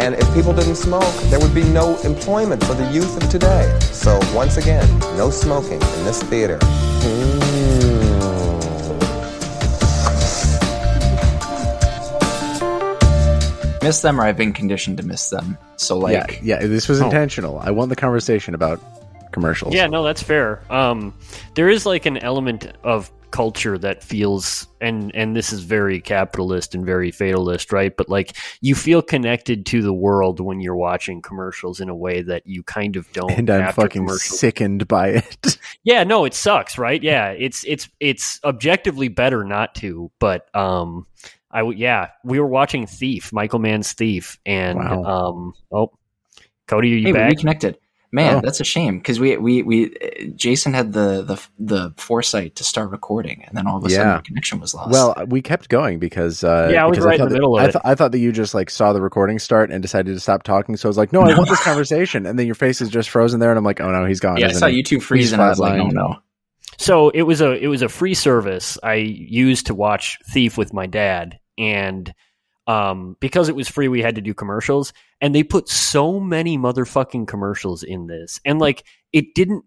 And if people didn't smoke, there would be no employment for the youth of today. So once again, no smoking in this theater. Miss them, or I've been conditioned to miss them. So like, yeah, yeah, this was Oh. intentional. I want the conversation about commercials. Yeah, no, that's fair. Um, there is like an element of culture that feels, and and this is very capitalist and very fatalist, right? But like, you feel connected to the world when you're watching commercials in a way that you kind of don't. and I'm after fucking commercials. sickened by it. Yeah, no, it sucks, right? Yeah, it's it's it's objectively better not to, but um, I w- yeah, we were watching Thief, Michael Mann's Thief, and Wow. um, oh, Cody, are you hey, we back? reconnected. Man, Oh. that's a shame because we we we uh, Jason had the the the foresight to start recording, and then all of a sudden the connection was lost. well, we kept going because uh, Yeah, I was because right in thought the that- middle of I, it. th- I thought that you just like saw the recording start and decided to stop talking. So I was like, no, I want this conversation, and then your face is just frozen there, and I'm like, oh no, he's gone. yeah, I saw he? YouTube freeze, and I was like, oh no. So it was a it was a free service I used to watch Thief with my dad, and um, because it was free, we had to do commercials, and they put so many motherfucking commercials in this, and like it didn't.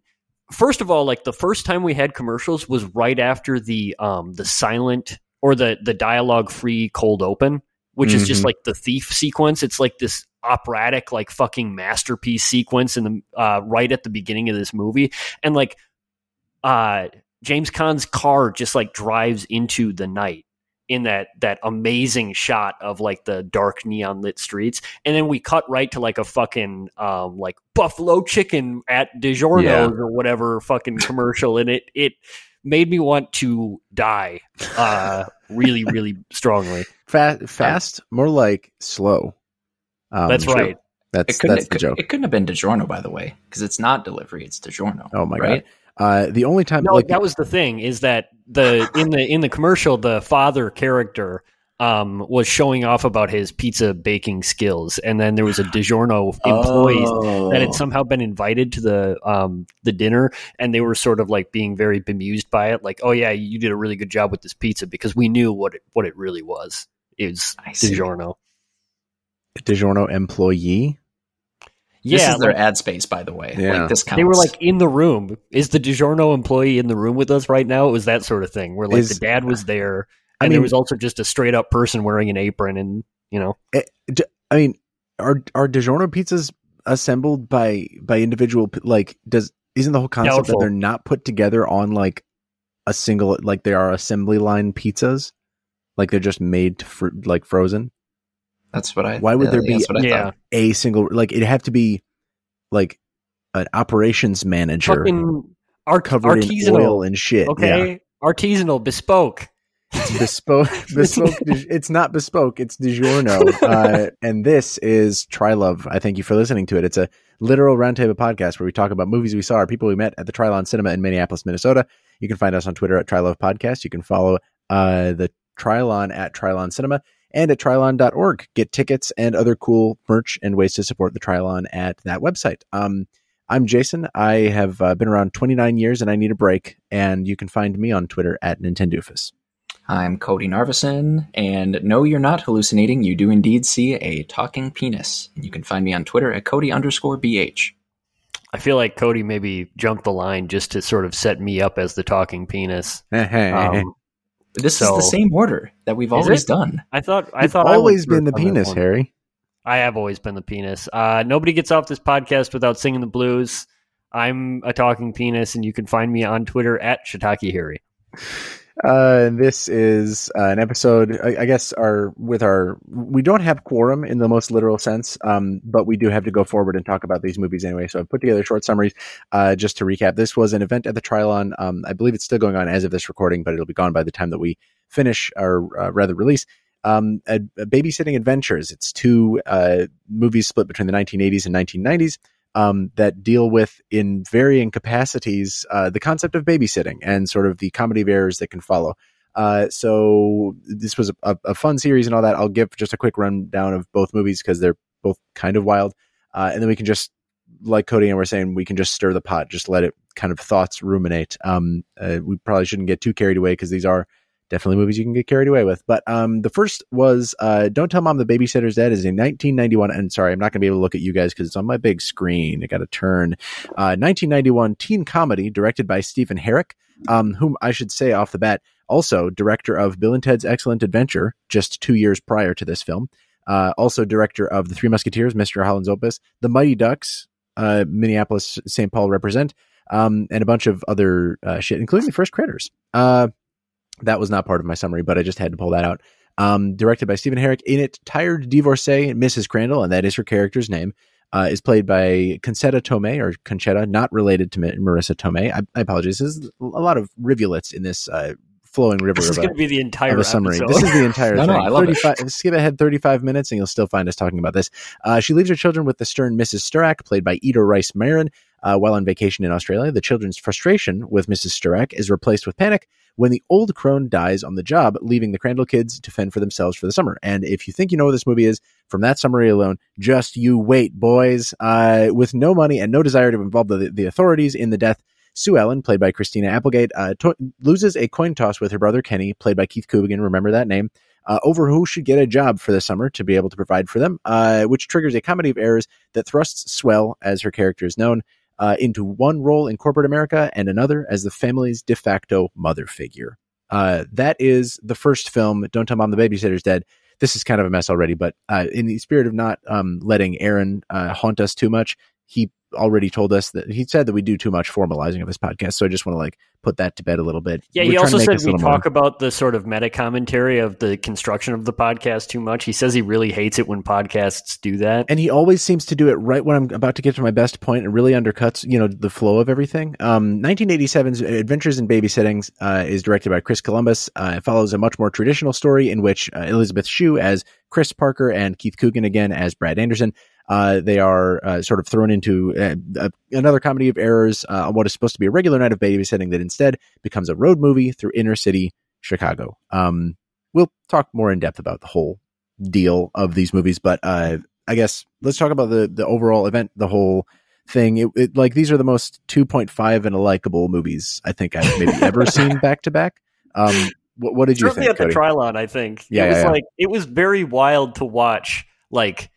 First of all, like the first time we had commercials was right after the um the silent or the the dialogue free cold open, which is just Mhm. like the thief sequence. It's like this operatic like fucking masterpiece sequence in the uh, right at the beginning of this movie, and like uh James Caan's car just like drives into the night in that that amazing shot of like the dark neon lit streets and then we cut right to like a fucking um like buffalo chicken at DiGiorno's Yeah. or whatever fucking commercial and it it made me want to die uh really really strongly fast fast, more like slow. Um, that's sure. right That's It couldn't, that's it, the could, joke. it couldn't have been DiGiorno, by the way, because it's not delivery; it's DiGiorno. oh my right? god. Uh, the only time, No, like, that was the thing is that the in the in the commercial the father character um, was showing off about his pizza baking skills, and then there was a DiGiorno employee Oh. that had somehow been invited to the um, the dinner, and they were sort of like being very bemused by it, like, "Oh yeah, you did a really good job with this pizza," because we knew what it what it really was. It was I see. DiGiorno. DiGiorno employee. This Yeah, is their like, ad space, by the way. Yeah. Like this counts. they were like in the room. Is the DiGiorno employee in the room with us right now? It was that sort of thing where like Is- the dad was there, I and there was also just a straight up person wearing an apron, and you know, Eh, d- I mean, are are DiGiorno pizzas assembled by by individual? Like, does isn't the whole concept Doubtful. that they're not put together on like a single like they are assembly line pizzas? Like they're just made to fr- like frozen. That's what I. Why would uh, there be- what I yeah. A single like it'd have to be like an operations manager fucking art- covered in artisanal. oil and shit. Yeah. okay, artisanal, bespoke. bespoke bespoke it's not bespoke it's DiGiorno uh, and this is Trylove I thank you for listening to it it's a literal roundtable podcast where we talk about movies we saw or people we met at the Trylon Cinema in Minneapolis Minnesota you can find us on Twitter at Trylove Podcast you can follow uh, the Trylon at Trylon Cinema and at trylon.org get tickets and other cool merch and ways to support the Trylon at that website um I'm Jason. I have uh, been around 29 years and I need a break. And you can find me on Twitter at Nintendoofus. I'm Cody Narvison, and no, you're not hallucinating. You do indeed see a talking penis. You can find me on Twitter at Cody underscore BH. I feel like Cody maybe jumped the line just to sort of set me up as the talking penis. Um, This So- is the same order that we've always it? done. I thought I You've thought I always went been the first on that penis, one. Harry. I have always been the penis. Uh, nobody gets off this podcast without singing the blues. I'm a talking penis, and you can find me on Twitter at Shiitake Harry. Uh, this is uh, an episode. I, I guess our with our we don't have quorum in the most literal sense, um, but we do have to go forward and talk about these movies anyway. So I've put together short summaries. Uh, just to recap, this was an event at the Trylon. Um, I believe it's still going on as of this recording, but it'll be gone by the time that we finish or uh, rather release. Um, a, a babysitting adventures. It's two uh, movies split between the 1980s and 1990s. Um, that deal with, in varying capacities, uh, the concept of babysitting and sort of the comedy of errors that can follow. Uh, so this was a, a, fun series and all that. I'll give just a quick rundown of both movies because they're both kind of wild, uh, and then we can just, like Cody and we're saying, we can just stir the pot, just let it kind of thoughts ruminate. Um, uh, we probably shouldn't get too carried away because these are definitely movies you can get carried away with. But um, the first was uh, Don't Tell Mom the Babysitter's Dead is a 1991. And sorry, I'm not going to be able to look at you guys because it's on my big screen. I got to turn. Uh, 1991 teen comedy directed by Stephen Herek, um, whom I should say off the bat, also director of Bill and Ted's Excellent Adventure, just two years prior to this film. Uh, also director of The Three Musketeers, Mr. Holland's Opus, The Mighty Ducks, uh, Minneapolis, St. Paul represent, um, and a bunch of other uh, shit, including the first Critters. That was not part of my summary, but I just had to pull that out. Um, directed by Stephen Herek. In it, tired divorcee Mrs. Crandall, and that is her character's name, uh, is played by Concetta Tomei or Conchetta, not related to Marisa Tomei. I, I apologize. There's a lot of rivulets in this uh, flowing river. This is going to be the entire summary. Episode. This is the entire no, thing. No, I love 35, it. Skip ahead 35 minutes and you'll still find us talking about this. Uh, she leaves her children with the stern Mrs. Sturak, played by Eda Reiss Merin, uh, while on vacation in Australia. The children's frustration with Mrs. Sturak is replaced with panic when the old crone dies on the job, leaving the Crandall kids to fend for themselves for the summer. And if you think you know what this movie is, from that summary alone, just you wait, boys. Uh, with no money and no desire to involve the, the authorities in the death, Sue Ellen, played by Christina Applegate, uh, to- loses a coin toss with her brother Kenny, played by Keith Coogan. Remember that name. Uh, over who should get a job for the summer to be able to provide for them, uh, which triggers a comedy of errors that thrusts Swell, as her character is known, uh, into one role in corporate America and another as the family's de facto mother figure. Uh, that is the first film. Don't tell mom the babysitter's dead. This is kind of a mess already, but uh, in the spirit of not um, letting Aaron uh, haunt us too much, he already told us that he said that we do too much formalizing of this podcast. So I just want to like put that to bed a little bit. Yeah, We're he also said we talk more. about the sort of meta commentary of the construction of the podcast too much. He says he really hates it when podcasts do that. And he always seems to do it right when I'm about to get to my best point and really undercuts, you know, the flow of everything. Um, 1987's Adventures in Babysitting uh, is directed by Chris Columbus. Uh, it follows a much more traditional story in which uh, Elizabeth Shue as Chris Parker and Keith Coogan again as Brad Anderson uh, they are uh, sort of thrown into uh, another comedy of errors on uh, what is supposed to be a regular night of babysitting that instead becomes a road movie through inner city Chicago. Um, we'll talk more in depth about the whole deal of these movies, but uh, I guess let's talk about the the overall event, the whole thing. It, it, like these are the most 2.5 and a likable movies I think I've maybe ever seen back to back. Um, what, what did you Certainly think? at the Trylon, I think yeah, it was yeah, yeah. like it was very wild to watch. Like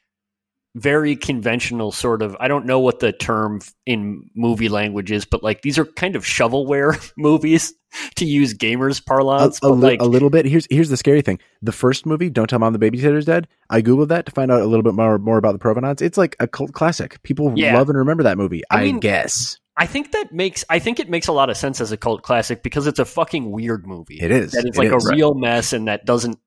very conventional sort of I don't know what the term in movie language is, but like these are kind of shovelware movies to use gamers parlance. A, a, like, a, little bit. Here's here's the scary thing. The first movie, Don't Tell Mom the Babysitter's Dead. I googled that to find out a little bit more more about the provenance. It's like a cult classic. People yeah. love and remember that movie. I, I mean, guess. I think that makes I think it makes a lot of sense as a cult classic because it's a fucking weird movie. It is. That it's it like is. a real mess and that doesn't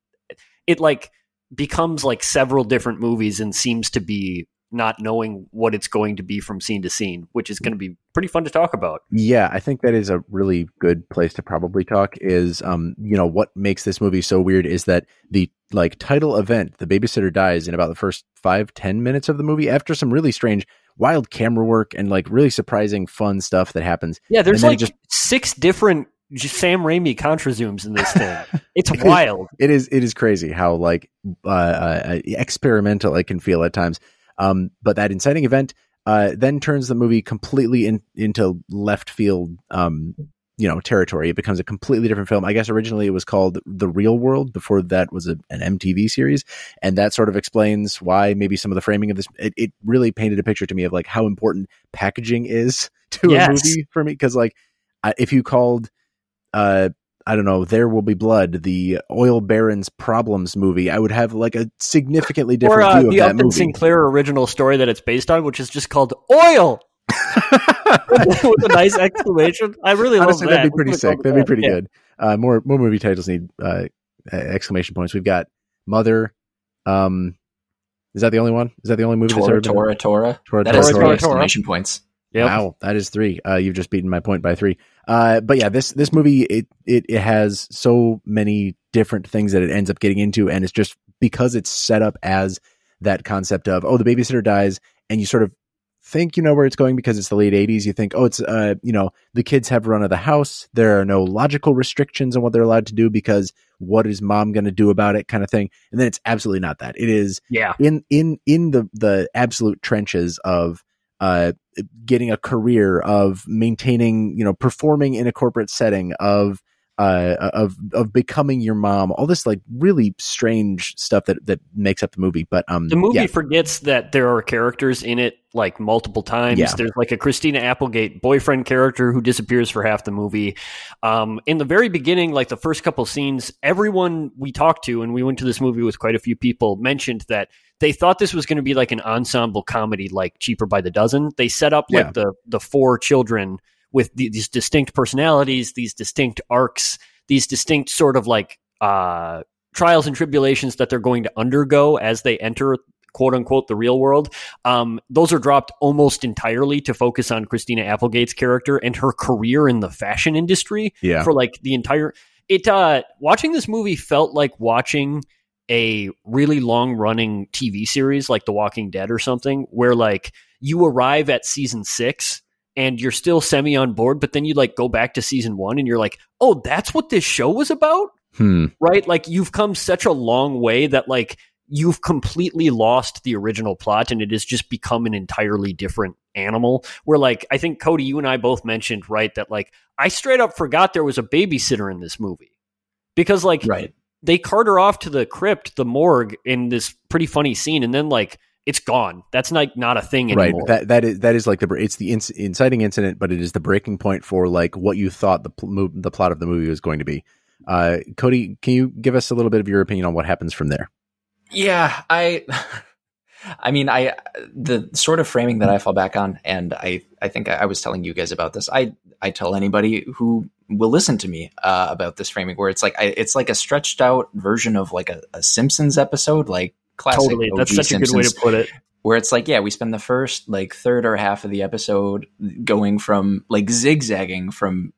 it like becomes like several different movies and seems to be not knowing what it's going to be from scene to scene, which is going to be pretty fun to talk about. Yeah, I think that is a really good place to probably talk is um, you know, what makes this movie so weird is that the like title event, the babysitter dies in about the first five, ten minutes of the movie after some really strange wild camera work and like really surprising fun stuff that happens. Yeah, there's like just six different Sam Raimi contra zooms in this thing. It's wild. it is it is crazy how like uh, uh, experimental it can feel at times. Um, but that inciting event uh, then turns the movie completely in, into left field, um, you know, territory. It becomes a completely different film. I guess originally it was called The Real World. Before that was a, an MTV series, and that sort of explains why maybe some of the framing of this. It, it really painted a picture to me of like how important packaging is to yes. a movie for me. Because like, if you called uh I don't know, There Will Be Blood, the Oil Barons Problems movie, I would have like a significantly different or, uh, view of the that Upton movie. Sinclair original story that it's based on, which is just called Oil. With a nice exclamation. I really Honestly, love that. that'd be pretty sick. That'd be pretty that. good. Uh, more more movie titles need uh, exclamation points. We've got Mother. Um, is that the only one? Is that the only movie that's Tora, ever been- Tora, Tora. Tora, That Tora, is Tora, three Tora. exclamation points. Yep. Wow, that is three. Uh, you've just beaten my point by three. Uh, but yeah, this this movie it, it it has so many different things that it ends up getting into, and it's just because it's set up as that concept of oh the babysitter dies, and you sort of think you know where it's going because it's the late 80s. You think, oh, it's, uh, you know, the kids have run of the house. There are no logical restrictions on what they're allowed to do because what is mom going to do about it kind of thing. And then it's absolutely not that. It is Yeah. in, in, in the, the absolute trenches of, uh, getting a career of maintaining, you know, performing in a corporate setting of, uh, of of becoming your mom, all this like really strange stuff that that makes up the movie. But um, The movie yeah, forgets that there are characters in it like multiple times. Yeah. There's like a Christina Applegate boyfriend character who disappears for half the movie. Um, in the very beginning, like the first couple scenes, everyone we talked to, and we went to this movie with quite a few people, mentioned that they thought this was going to be like an ensemble comedy, like Cheaper by the Dozen. They set up Yeah. like the the four children with the, these distinct personalities, these distinct arcs, these distinct sort of like uh, trials and tribulations that they're going to undergo as they enter quote unquote the real world. Um, those are dropped almost entirely to focus on Christina Applegate's character and her career in the fashion industry yeah, for like the entire it uh watching this movie felt like watching a really long running TV series like The Walking Dead or something where like you arrive at season 6 and you're still semi on board but then you like go back to season 1 and you're like oh that's what this show was about hmm. right like you've come such a long way that like you've completely lost the original plot and it has just become an entirely different animal where like i think cody you and i both mentioned right that like i straight up forgot there was a babysitter in this movie because like Right. They cart her off to the crypt the morgue in this pretty funny scene and then like it's gone that's like not a thing right. anymore That that is that is like the it's the inc- inciting incident, but it is the breaking point for like what you thought the pl- mo- the plot of the movie was going to be. Uh, Cody, can you give us a little bit of your opinion on what happens from there? Yeah, I I mean, I the sort of framing that I fall back on, and I I think I, I was telling you guys about this. I I tell anybody who will listen to me uh, about this framing, where it's like I, it's like a stretched out version of like a, a Simpsons episode, like classic. totally that's OG such a good way to put it where it's like yeah we spend the first like third or half of the episode going from like zigzagging from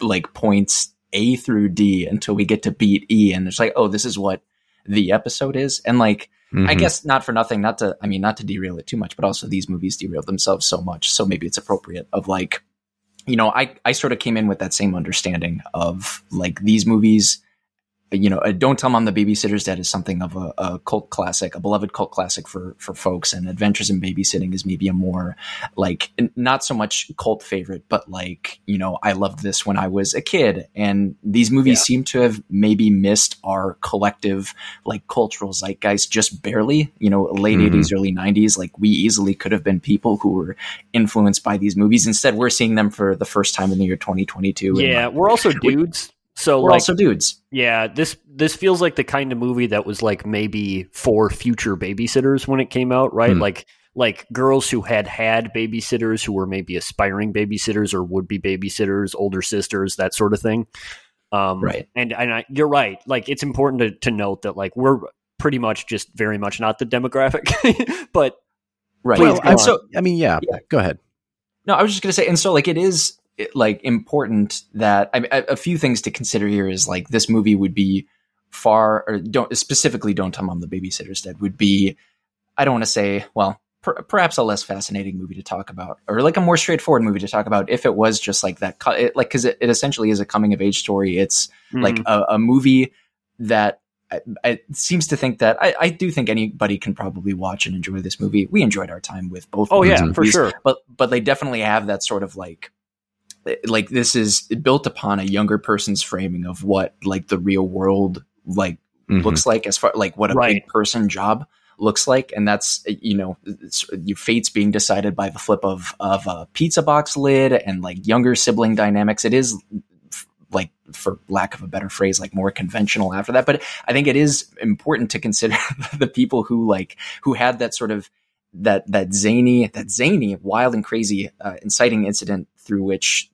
like points a through d until we get to beat e and it's like oh this is what the episode is and like I Mhm. guess not for nothing, not to, I mean, not to derail it too much, but also these movies derail themselves so much. So maybe it's appropriate of like, you know, I, I sort of came in with that same understanding of like these movies, you know, uh, Don't Tell Mom the Babysitter's Dead is something of a, a cult classic, a beloved cult classic for, for folks. And Adventures in Babysitting is maybe a more like, not so much cult favorite, but like, you know, I loved this when I was a kid. And these movies Yeah. seem to have maybe missed our collective like cultural zeitgeist just barely. You know, late Mhm. 80s, early 90s, like we easily could have been people who were influenced by these movies. Instead, we're seeing them for the first time in the year 2022. and, yeah like, we're also dudes so we're like also dudes. Yeah, this this feels like the kind of movie that was like maybe for future babysitters when it came out, right? Hmm. Like like girls who had had babysitters who were maybe aspiring babysitters or would be babysitters, older sisters, that sort of thing. Um, Right. And and I, you're right. Like it's important to to note that like we're pretty much just very much not the demographic, but Right. Please, Well, I, and so, I mean, yeah, Yeah. Go ahead. No, I was just going to say, and so like it is it- like important that I mean, a, few things to consider here is like this movie would be far or don't specifically don't tell mom the babysitter's dead would be I don't want to say well per, perhaps a less fascinating movie to talk about or like a more straightforward movie to talk about if it was just like that it, like because it, it essentially is a coming of age story it's like mm, a, a movie that I, I seems to think that I, I do think anybody can probably watch and enjoy this movie. We enjoyed our time with both. oh yeah, for sure. But but they definitely have that sort of like like this is built upon a younger person's framing of what like the real world like Mhm. looks like as far like what a Right. big person job looks like and that's you know it's, your fate's being decided by the flip of of a pizza box lid and like younger sibling dynamics it is like for lack of a better phrase like more conventional after that but i think it is important to consider the people who like who had that sort of that that zany that zany wild and crazy uh, inciting incident through which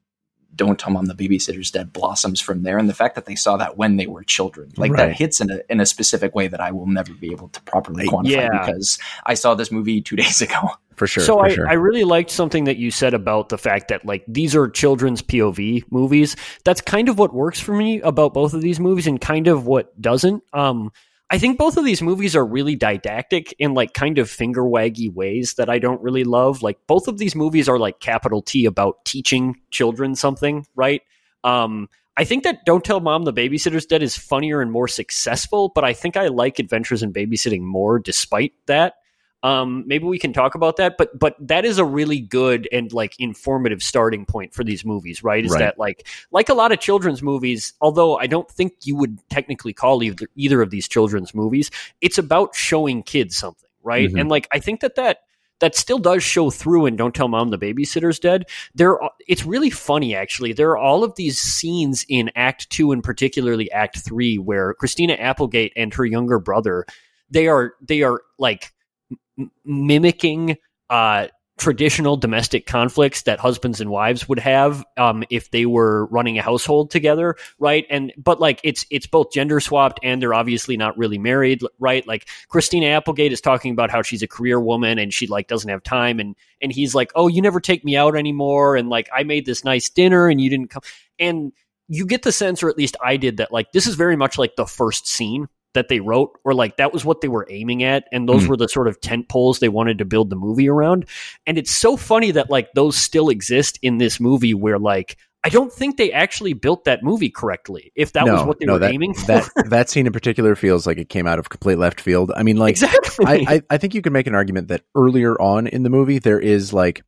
don't tell mom the babysitter's dead blossoms from there and the fact that they saw that when they were children like Right. that hits in a in a specific way that i will never be able to properly quantify Yeah. because i saw this movie two days ago for sure. so for I, sure. I really liked something that you said about the fact that like these are children's POV movies. That's kind of what works for me about both of these movies, and kind of what doesn't. Um, I think both of these movies are really didactic in like kind of finger waggy ways that I don't really love. Like both of these movies are like capital T about teaching children something, right? Um, I think that Don't Tell Mom the Babysitter's Dead is funnier and more successful, but I think I like Adventures in Babysitting more despite that. Um, maybe we can talk about that, but but that is a really good and like informative starting point for these movies, right? Is Right. that like like a lot of children's movies, although I don't think you would technically call either either of these children's movies, it's about showing kids something, right? Mhm. And like I think that that that still does show through in Don't Tell Mom the Babysitter's Dead. There, are- it's really funny actually. There are all of these scenes in Act Two and particularly Act Three where Christina Applegate and her younger brother they are they are like m- mimicking uh, traditional domestic conflicts that husbands and wives would have um, if they were running a household together, right? And but like it's it's both gender swapped and they're obviously not really married, right? Like Christina Applegate is talking about how she's a career woman and she like doesn't have time, and and he's like, oh, you never take me out anymore, and like I made this nice dinner and you didn't come, and you get the sense, or at least I did, that like this is very much like the first scene that they wrote, or like that was what they were aiming at, and those Hmm. were the sort of tent poles they wanted to build the movie around. And it's so funny that like those still exist in this movie, where like I don't think they actually built that movie correctly. If that was what they were that, aiming for, that that scene in particular feels like it came out of complete left field. I mean, like exactly. I, I, I think you can make an argument that earlier on in the movie there is like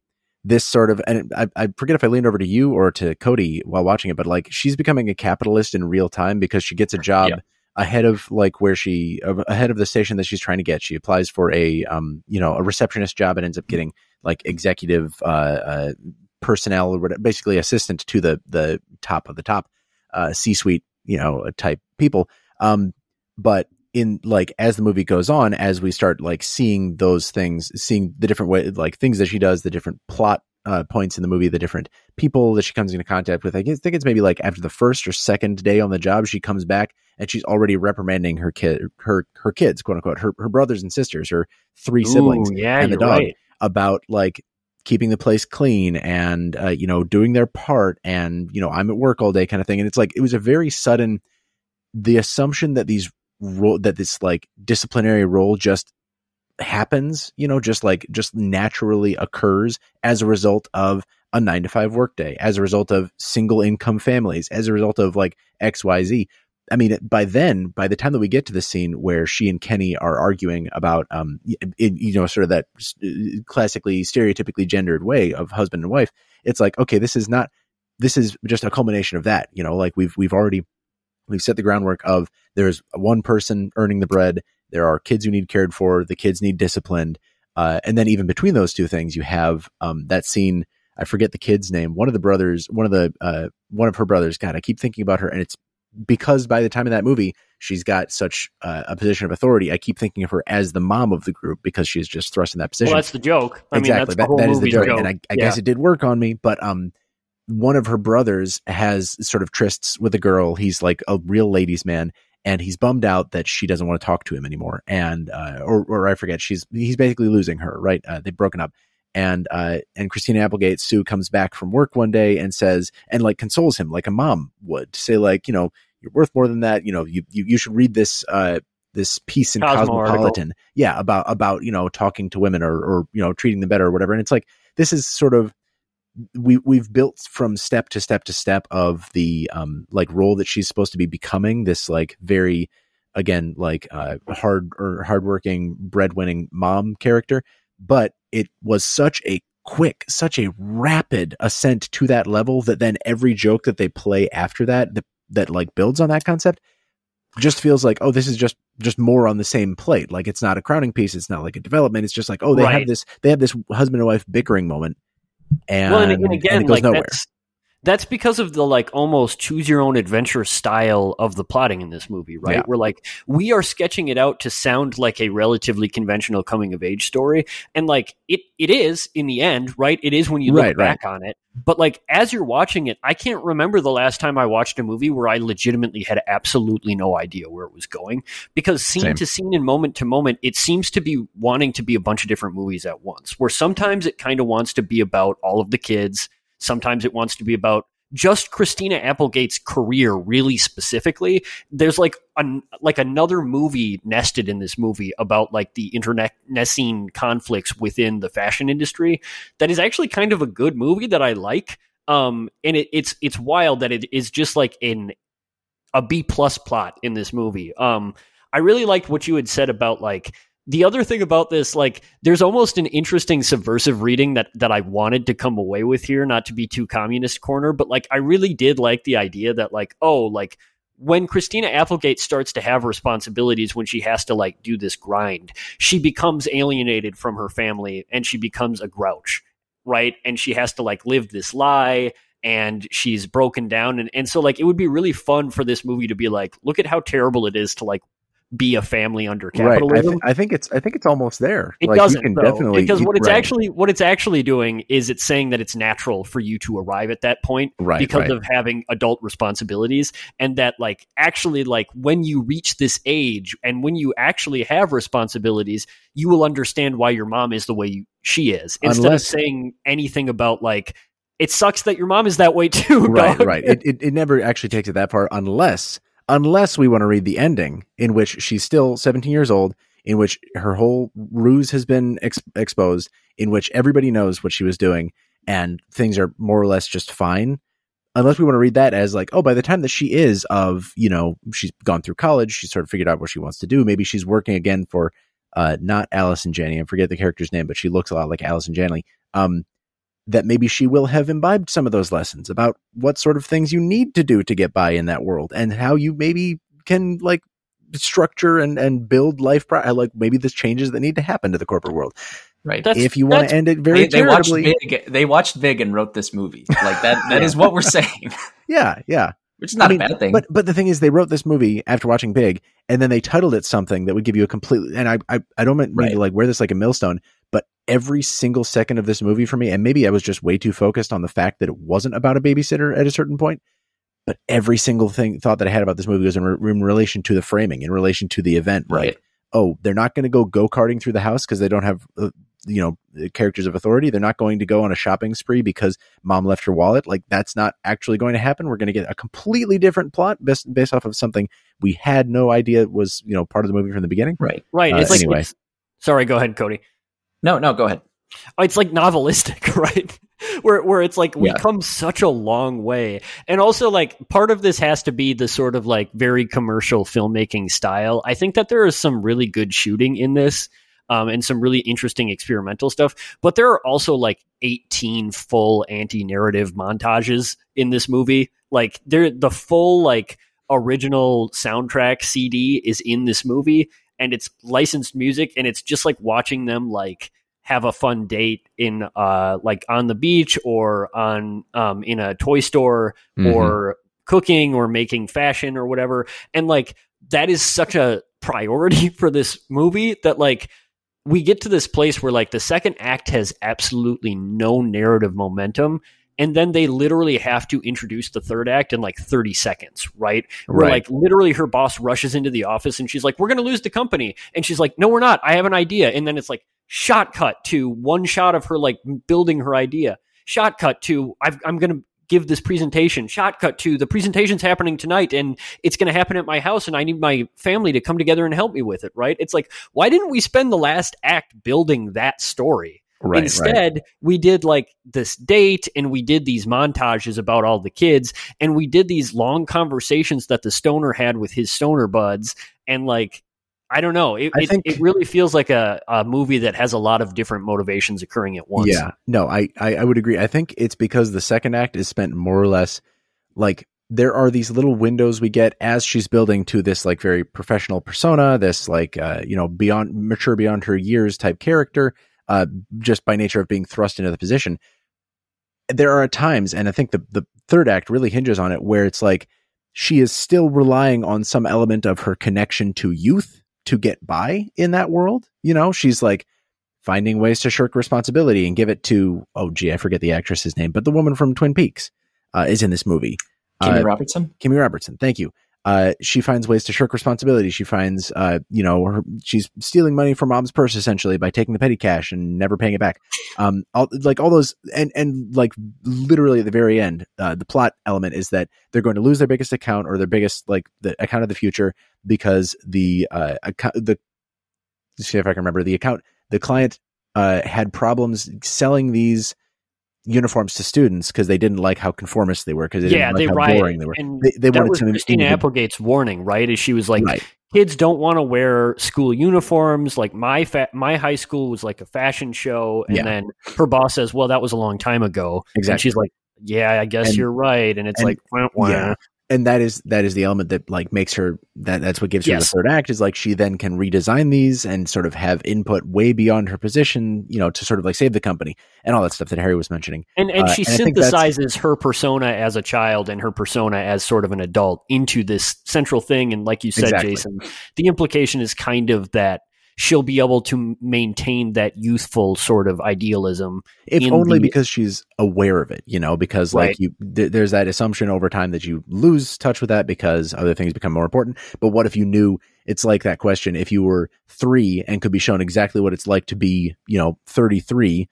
this sort of and I, I forget if I leaned over to you or to Cody while watching it, but like she's becoming a capitalist in real time because she gets a job Yeah. Ahead of like where she ahead of the station that she's trying to get. She applies for a um you know a receptionist job and ends up getting like executive uh, uh personnel or whatever, basically assistant to the the top of the top uh C suite you know type people. Um, but in like as the movie goes on as we start like seeing those things seeing the different way like things that she does the different plot uh, points in the movie the different people that she comes into contact with i guess- think it's maybe like after the first or second day on the job she comes back and she's already reprimanding her kid her her kids quote unquote her, her brothers and sisters her three siblings yeah, and the dog. right. about like keeping the place clean and uh, you know doing their part and you know I'm at work all day kind of thing and it's like it was a very sudden the assumption that these role that this like disciplinary role just happens you know just like just naturally occurs as a result of a 9 to 5 workday as a result of single income families as a result of like xyz I mean, by then, by the time that we get to the scene where she and Kenny are arguing about, um, in, you know, sort of that uh, classically, stereotypically gendered way of husband and wife, it's like, okay, this is not, this is just a culmination of that. You know, like we've we've already we've set the groundwork of there's one person earning the bread, there are kids who need cared for, the kids need disciplined, uh, and then even between those two things, you have um, that scene. I forget the kid's name. One of the brothers, one of the uh, one of her brothers. God, I keep thinking about her, and it's because by the time of that movie, she's got such uh, a position of authority. I keep thinking of her as the mom of the group because she's just thrust in that position. Well, that's the joke. I mean, exactly. that's the that, whole that is the joke, joke. and I, I Yeah. guess it did work on me. But um, one of her brothers has sort of trysts with a girl. He's like a real ladies' man, and he's bummed out that she doesn't want to talk to him anymore. And uh, or or I forget, she's he's basically losing her. Right? Uh, they've broken up. And uh, and Christina Applegate Sue comes back from work one day and says and like consoles him like a mom would to say like you know you're worth more than that. You know you you, you should read this uh this piece in Cosmo article. Cosmopolitan. Yeah about about you know talking to women or or you know treating them better or whatever. And it's like this is sort of we we've built from step to step to step of the um like role that she's supposed to be becoming this like very again like uh hard or hardworking breadwinning mom character. But it was such a quick such a rapid ascent to that level that then every joke that they play after that that, that like builds on that concept just feels like oh this is just just more on the same plate. Like it's not a crowning piece. It's not like a development. It's just like oh they have this they have this husband and wife bickering moment and, well, and, and and again, it goes like nowhere. that's that's because of the like almost choose your own adventure style of the plotting in this movie, right? Yeah. Where like we are sketching it out to sound like a relatively conventional coming of age story, and like it it is in the end, right? It is when you look Right, back on it. But like as you're watching it, I can't remember the last time I watched a movie where I legitimately had absolutely no idea where it was going because scene Same. to scene and moment to moment, it seems to be wanting to be a bunch of different movies at once. Where sometimes it kind of wants to be about all of the kids, sometimes it wants to be about just Christina Applegate's career really specifically, there's like an, like another movie nested in this movie about like the internecine conflicts within the fashion industry that is actually kind of a good movie that I like. Um, and it, it's it's wild that it is just like in a B plus plot in this movie. Um, I really liked what you had said about like the other thing about this, like, there's almost an interesting subversive reading that that I wanted to come away with here, not to be too communist corner, but like, I really did like the idea that, like, oh, like when Christina Applegate starts to have responsibilities when she has to like do this grind, she becomes alienated from her family and she becomes a grouch, right? And she has to like live this lie and she's broken down and, and so like it would be really fun for this movie to be like, look at how terrible it is to like be a family under capitalism. Right. I, th- I, think it's I think it's almost there. It like, doesn't though, definitely because what it's right. actually what it's actually doing is it's saying that it's natural for you to arrive at that point right, because of having adult responsibilities and that like actually like when you reach this age and when you actually have responsibilities, you will understand why your mom is the way you, she is instead Unless, of saying anything about like it sucks that your mom is that way too. Right, right. It, it it never actually takes it that far unless unless we want to read the ending in which she's still 17 years old, in which her whole ruse has been ex- exposed, in which everybody knows what she was doing, and things are more or less just fine. Unless we want to read that as like, oh, by the time that she is of, you know, she's gone through college, she's sort of figured out what she wants to do. Maybe she's working again for uh, not Allison Janney. I forget the character's name, but she looks a lot like Allison Janney. Um, that maybe she will have imbibed some of those lessons about what sort of things you need to do to get by in that world and how you maybe can like structure and, and build life pro- uh, like maybe there's changes that need to happen to the corporate world right that's, if you want to end it very they, they watched big they watched big and wrote this movie like that That yeah. is what we're saying yeah yeah which is not I mean, a bad thing. But but the thing is, they wrote this movie after watching Big, and then they titled it something that would give you a completely. And I I, I don't mean right. to like wear this like a millstone, every single second of this movie for me, and maybe I was just way too focused on the fact that it wasn't about a babysitter at a certain point, but every single thing thought that I had about this movie was in, re- in relation to the framing, in relation to the event. Right. Like, oh, they're not going to go go karting through the house because they don't have, uh, you know, characters of authority. They're not going to go on a shopping spree because mom left her wallet. Like that's not actually going to happen. We're going to get a completely different plot based, based off of something we had no idea was, you know, part of the movie from the beginning. Right. Right. Uh, it's like, anyway. It's, sorry, go ahead, Cody. No, no, go ahead. Oh, it's like novelistic, right? where where it's like we yeah. come such a long way. And also like part of this has to be the sort of like very commercial filmmaking style. I think that there is some really good shooting in this. Um, and some really interesting experimental stuff. But there are also like 18 full anti-narrative montages in this movie. Like there, the full like original soundtrack CD is in this movie, and it's licensed music, and it's just like watching them like have a fun date in uh like on the beach or on um in a toy store mm-hmm. or cooking or making fashion or whatever. And like that is such a priority for this movie that like we get to this place where like the second act has absolutely no narrative momentum and then they literally have to introduce the third act in like 30 seconds right? Where right. like literally her boss rushes into the office and she's like we're going to lose the company. And she's like no we're not. I have an idea. And then it's like shot cut to one shot of her like building her idea shot cut to i am going to give this presentation shot cut to the presentation's happening tonight and it's going to happen at my house and i need my family to come together and help me with it right it's like why didn't we spend the last act building that story Right, Instead, right. we did like this date and we did these montages about all the kids and we did these long conversations that the stoner had with his stoner buds. And like, I don't know. It, it, think, it, really feels like a, a movie that has a lot of different motivations occurring at once. Yeah. No, I, I, I would agree. I think it's because the second act is spent more or less like there are these little windows we get as she's building to this like very professional persona, this like, uh, you know, beyond mature beyond her years type character, uh, just by nature of being thrust into the position. There are times, and I think the, the third act really hinges on it, where it's like she is still relying on some element of her connection to youth to get by in that world. You know, she's like finding ways to shirk responsibility and give it to, oh, gee, I forget the actress's name, but the woman from Twin Peaks uh, is in this movie. Kimmy uh, Robertson? Kimmy Robertson. Thank you. Uh, she finds ways to shirk responsibility. She finds, uh, you know, her, she's stealing money from mom's purse essentially by taking the petty cash and never paying it back. Um, all, like all those, and and like literally at the very end, uh, the plot element is that they're going to lose their biggest account or their biggest like the account of the future because the uh account the see if I can remember the account the client uh had problems selling these uniforms to students because they didn't like how conformist they were because they yeah, didn't they like how rioted. boring they were. And They, they wanted was to Christina individ- Applegate's warning, right? Is she was like, right. kids don't want to wear school uniforms. Like my fa- my high school was like a fashion show, and Yeah. then her boss says, "Well, that was a long time ago." And Exactly. she's like, "Yeah, I guess And- you're right." And it's and- like, wah, wah. Yeah. And that is that is the element that like makes her that that's what gives her the third act is like she then can redesign these and sort of have input way beyond her position you know to sort of like save the company and all that stuff that harry was mentioning And and Uh, she and I think that's- synthesizes her persona as a child and her persona as sort of an adult into this central thing. And like you said, Exactly. Jason, the implication is kind of that she'll be able to maintain that youthful sort of idealism. if only the- because she's aware of it you know because like Right. you th- there's that assumption over time that you lose touch with that because other things become more important but what if you knew it's like that question if you were three and could be shown exactly what it's like to be you know 33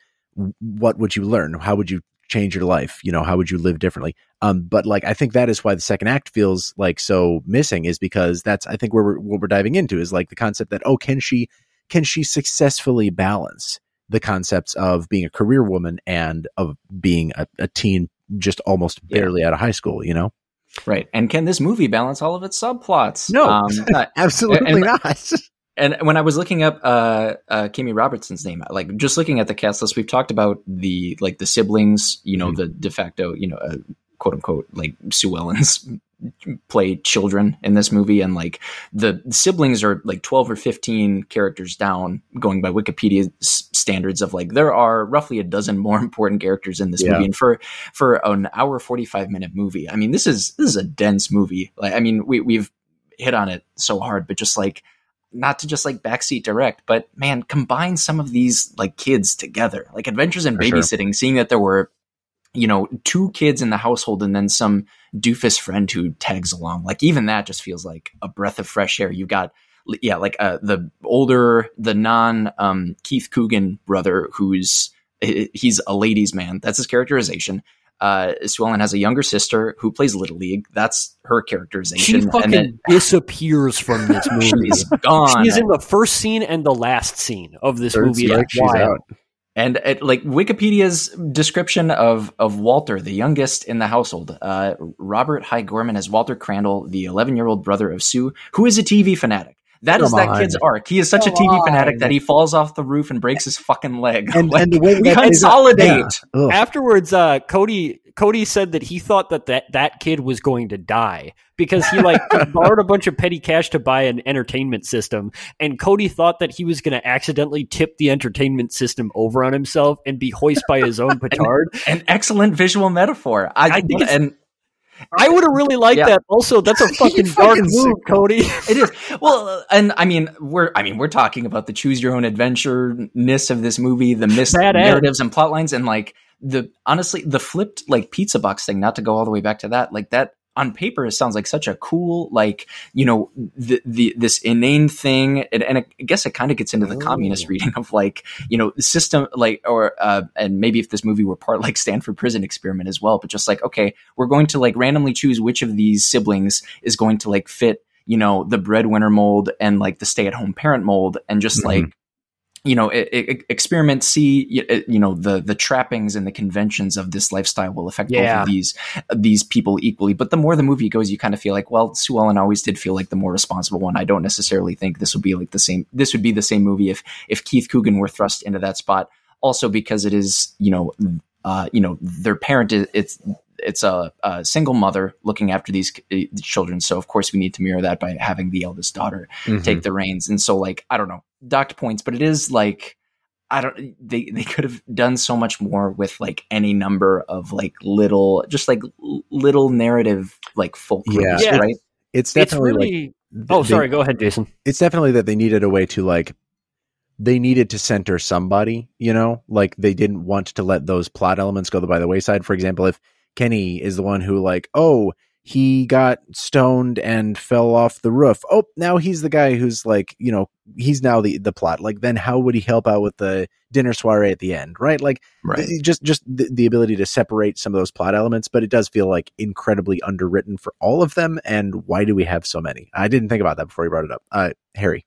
what would you learn how would you change your life you know how would you live differently um but like i think that is why the second act feels like so missing is because that's i think where we're what we're diving into is like the concept that oh can she can she successfully balance the concepts of being a career woman and of being a, a teen just almost Yeah. barely out of high school you know Right. And can this movie balance all of its subplots? No. Um, absolutely And- not and when I was looking up uh, uh, Kimmy Robertson's name, like just looking at the cast list, we've talked about the like the siblings, you know, Mhm. the de facto, you know, uh, quote unquote, like Sue Ellen's play children in this movie, and like the siblings are like twelve or fifteen characters down, going by Wikipedia standards of like there are roughly a dozen more important characters in this Yeah. movie, and for for an hour forty five minute movie, I mean, this is this is a dense movie. Like, I mean, we we've hit on it so hard, but just like not to just like backseat direct, but man, combine some of these like kids together, like Adventures in For sure. Babysitting, seeing that there were, you know, two kids in the household and then some doofus friend who tags along. Like even that just feels like a breath of fresh air. You got, yeah, like uh, the older, the non um, Keith Coogan brother who's he's a ladies' man. That's his characterization. Uh, Sue Ellen has a younger sister who plays Little League. That's her characterization. She fucking and then disappears from this movie. she's gone. She's in the first scene and the last scene of this Third movie. strike, It's she's wild. out. And it, like Wikipedia's description of of Walter, the youngest in the household, uh, Robert Hy Gorman as Walter Crandall, the 11 year old brother of Sue, who is a TV fanatic. That is Come that on. kid's arc. He is such Come a TV fanatic that he falls off the roof and breaks his fucking leg. and, Like, and the way that consolidate. Yeah. Afterwards, uh, Cody Cody said that he thought that, that that kid was going to die because he like borrowed a bunch of petty cash to buy an entertainment system, and Cody thought that he was going to accidentally tip the entertainment system over on himself and be hoist by his own petard. An excellent visual metaphor. I, I think it's- and I would have really liked Yeah. that. Also, that's a fucking dark fucking move, Cody. it is well, and I mean we're I mean we're talking about the choose your own adventure ness of this movie, the missed Bad narratives and plot lines, and like the honestly the flipped like pizza box thing. Not to go all the way back to that, like that on paper it sounds like such a cool like you know the, the this inane thing and, and I guess it kind of gets into the communist reading of like you know the system like or uh and maybe if this movie were part like Stanford prison experiment as well but just like okay we're going to like randomly choose which of these siblings is going to like fit you know the breadwinner mold and like the stay at home parent mold and just Mhm. like you know e- e- experiment see you know the the trappings and the conventions of this lifestyle will affect both of these these people equally. But the more the movie goes you kind of feel like well Sue Ellen always did feel like the more responsible one. I don't necessarily think this would be like the same this would be the same movie if if Keith Coogan were thrust into that spot. Also because it is you know uh you know their parent is it's it's a, a single mother looking after these uh, children so of course we need to mirror that by having the eldest daughter Mhm. take the reins. And so like I don't know, docked points, but it is like I don't they they could have done so much more with like any number of like little just like little narrative like fulcrums, Yeah. Yeah. right? it's It's definitely like really. th- Oh, they- sorry. Go ahead, Jason. it's definitely that they needed a way to like they needed to center somebody you know like they didn't want to let those plot elements go by the wayside for example if kenny is the one who like oh he got stoned and fell off the roof. Oh, now he's the guy who's like, you know, he's now the the plot. Like, then how would he help out with the dinner soiree at the end, right? Like, Right. th- just just the, the ability to separate some of those plot elements, but it does feel like incredibly underwritten for all of them. And why do we have so many? I didn't think about that before you brought it up. Uh, Harry,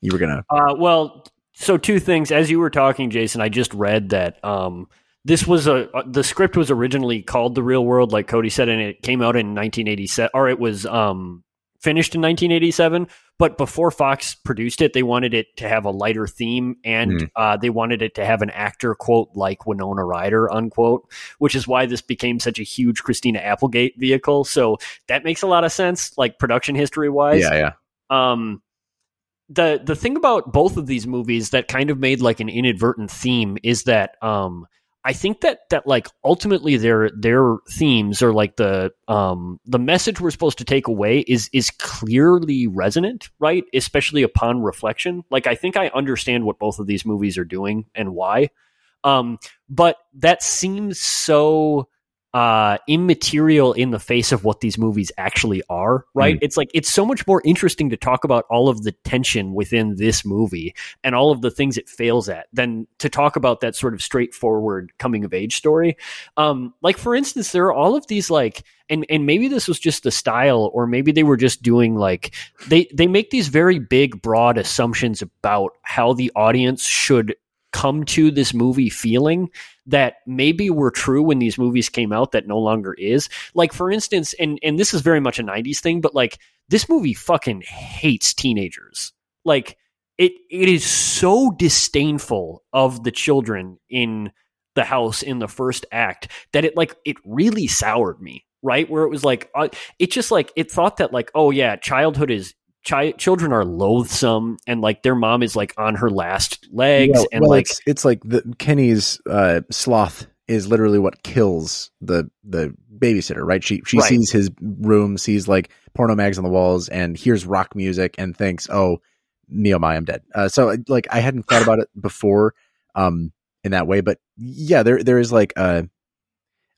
you were gonna. Uh, well, so two things. As you were talking, Jason, I just read that um, this was a uh, the script was originally called The Real World, like Cody said, and it came out in 1987, or it was um, finished in 1987. But before Fox produced it, they wanted it to have a lighter theme, and Mm. uh, they wanted it to have an actor quote like Winona Ryder unquote, which is why this became such a huge Christina Applegate vehicle. So that makes a lot of sense, like production history wise Yeah, yeah. um the the thing about both of these movies that kind of made like an inadvertent theme is that um I think that that like ultimately their their themes or like the um the message we're supposed to take away is is clearly resonant, right? Especially upon reflection. Like I think I understand what both of these movies are doing and why. Um but that seems so uh immaterial in the face of what these movies actually are right? It's like it's so much more interesting to talk about all of the tension within this movie and all of the things it fails at than to talk about that sort of straightforward coming of age story. Um like for instance there are all of these like and and maybe this was just the style or maybe they were just doing like they they make these very big broad assumptions about how the audience should come to this movie feeling that maybe were true when these movies came out that no longer is. Like for instance, and and this is very much a 90s thing, but like this movie fucking hates teenagers. Like it it is so disdainful of the children in the house in the first act that it like it really soured me, right? Where it was like uh, it just like it thought that like oh yeah, childhood is chi- children are loathsome and like their mom is like on her last legs Well- and well, like it's, it's like the Kenny's uh, sloth is literally what kills the the babysitter, right? She she Right. sees his room, sees like porno mags on the walls, and hears rock music, and thinks, "Oh, me oh my, I'm dead." Uh, so like I hadn't thought about it before, um, in that way, but yeah, there there is like a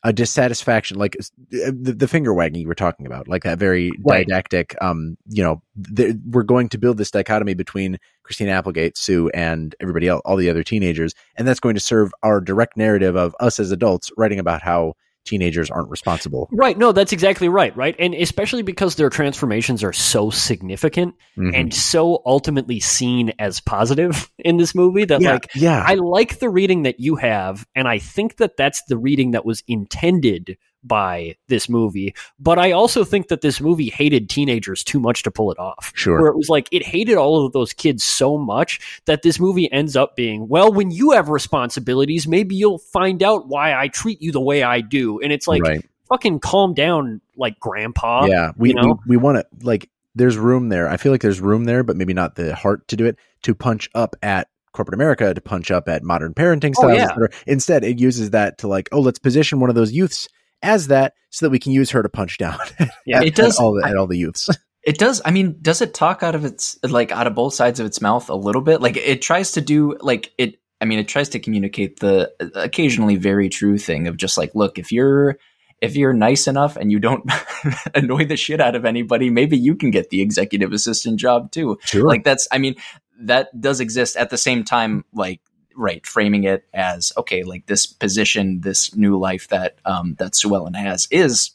a dissatisfaction, like the, the finger wagging you were talking about, like that very Right. didactic. Um, you know, th- we're going to build this dichotomy between Christina Applegate, Sue, and everybody else, all the other teenagers, and that's going to serve our direct narrative of us as adults writing about how teenagers aren't responsible. Right. No, that's exactly right. Right. And especially because their transformations are so significant Mhm. and so ultimately seen as positive in this movie that, yeah, like, yeah, I like the reading that you have. And I think that that's the reading that was intended by this movie. But I also think that this movie hated teenagers too much to pull it off. Sure. Where it was like, it hated all of those kids so much that this movie ends up being, well, when you have responsibilities, maybe you'll find out why I treat you the way I do. And it's like, right. fucking calm down, like grandpa. yeah, we you know? we, we want to like. There's room there. I feel like there's room there, but maybe not the heart to do it. To punch up at corporate America, to punch up at modern parenting Oh, styles. yeah. Instead, it uses that to like, oh, let's position one of those youths as that, so that we can use her to punch down. Yeah, at, it does- at all the, at all the youths. It does. I mean, does it talk out of its like out of both sides of its mouth a little bit? Like it tries to do like it. I mean, it tries to communicate the occasionally very true thing of just like, look, if you're if you're nice enough and you don't annoy the shit out of anybody, maybe you can get the executive assistant job too. Sure. Like that's. I mean, that does exist at the same time. Like right, framing it as okay, like this position, this new life that um that Sue Ellen has is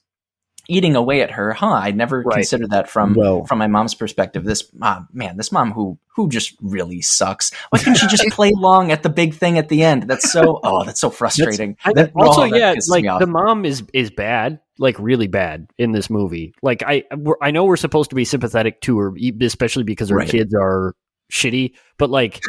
eating away at her, huh? I never Right. considered that from Well- from my mom's perspective. This mom, man, this mom who who just really sucks. Why couldn't she just play long at the big thing at the end? That's so oh, that's so frustrating. I- That- also, oh, yeah, pisses like the mom is is bad, like really bad in this movie. Like I, we're, I know we're supposed to be sympathetic to her, e- especially because her Right. kids are shitty. But like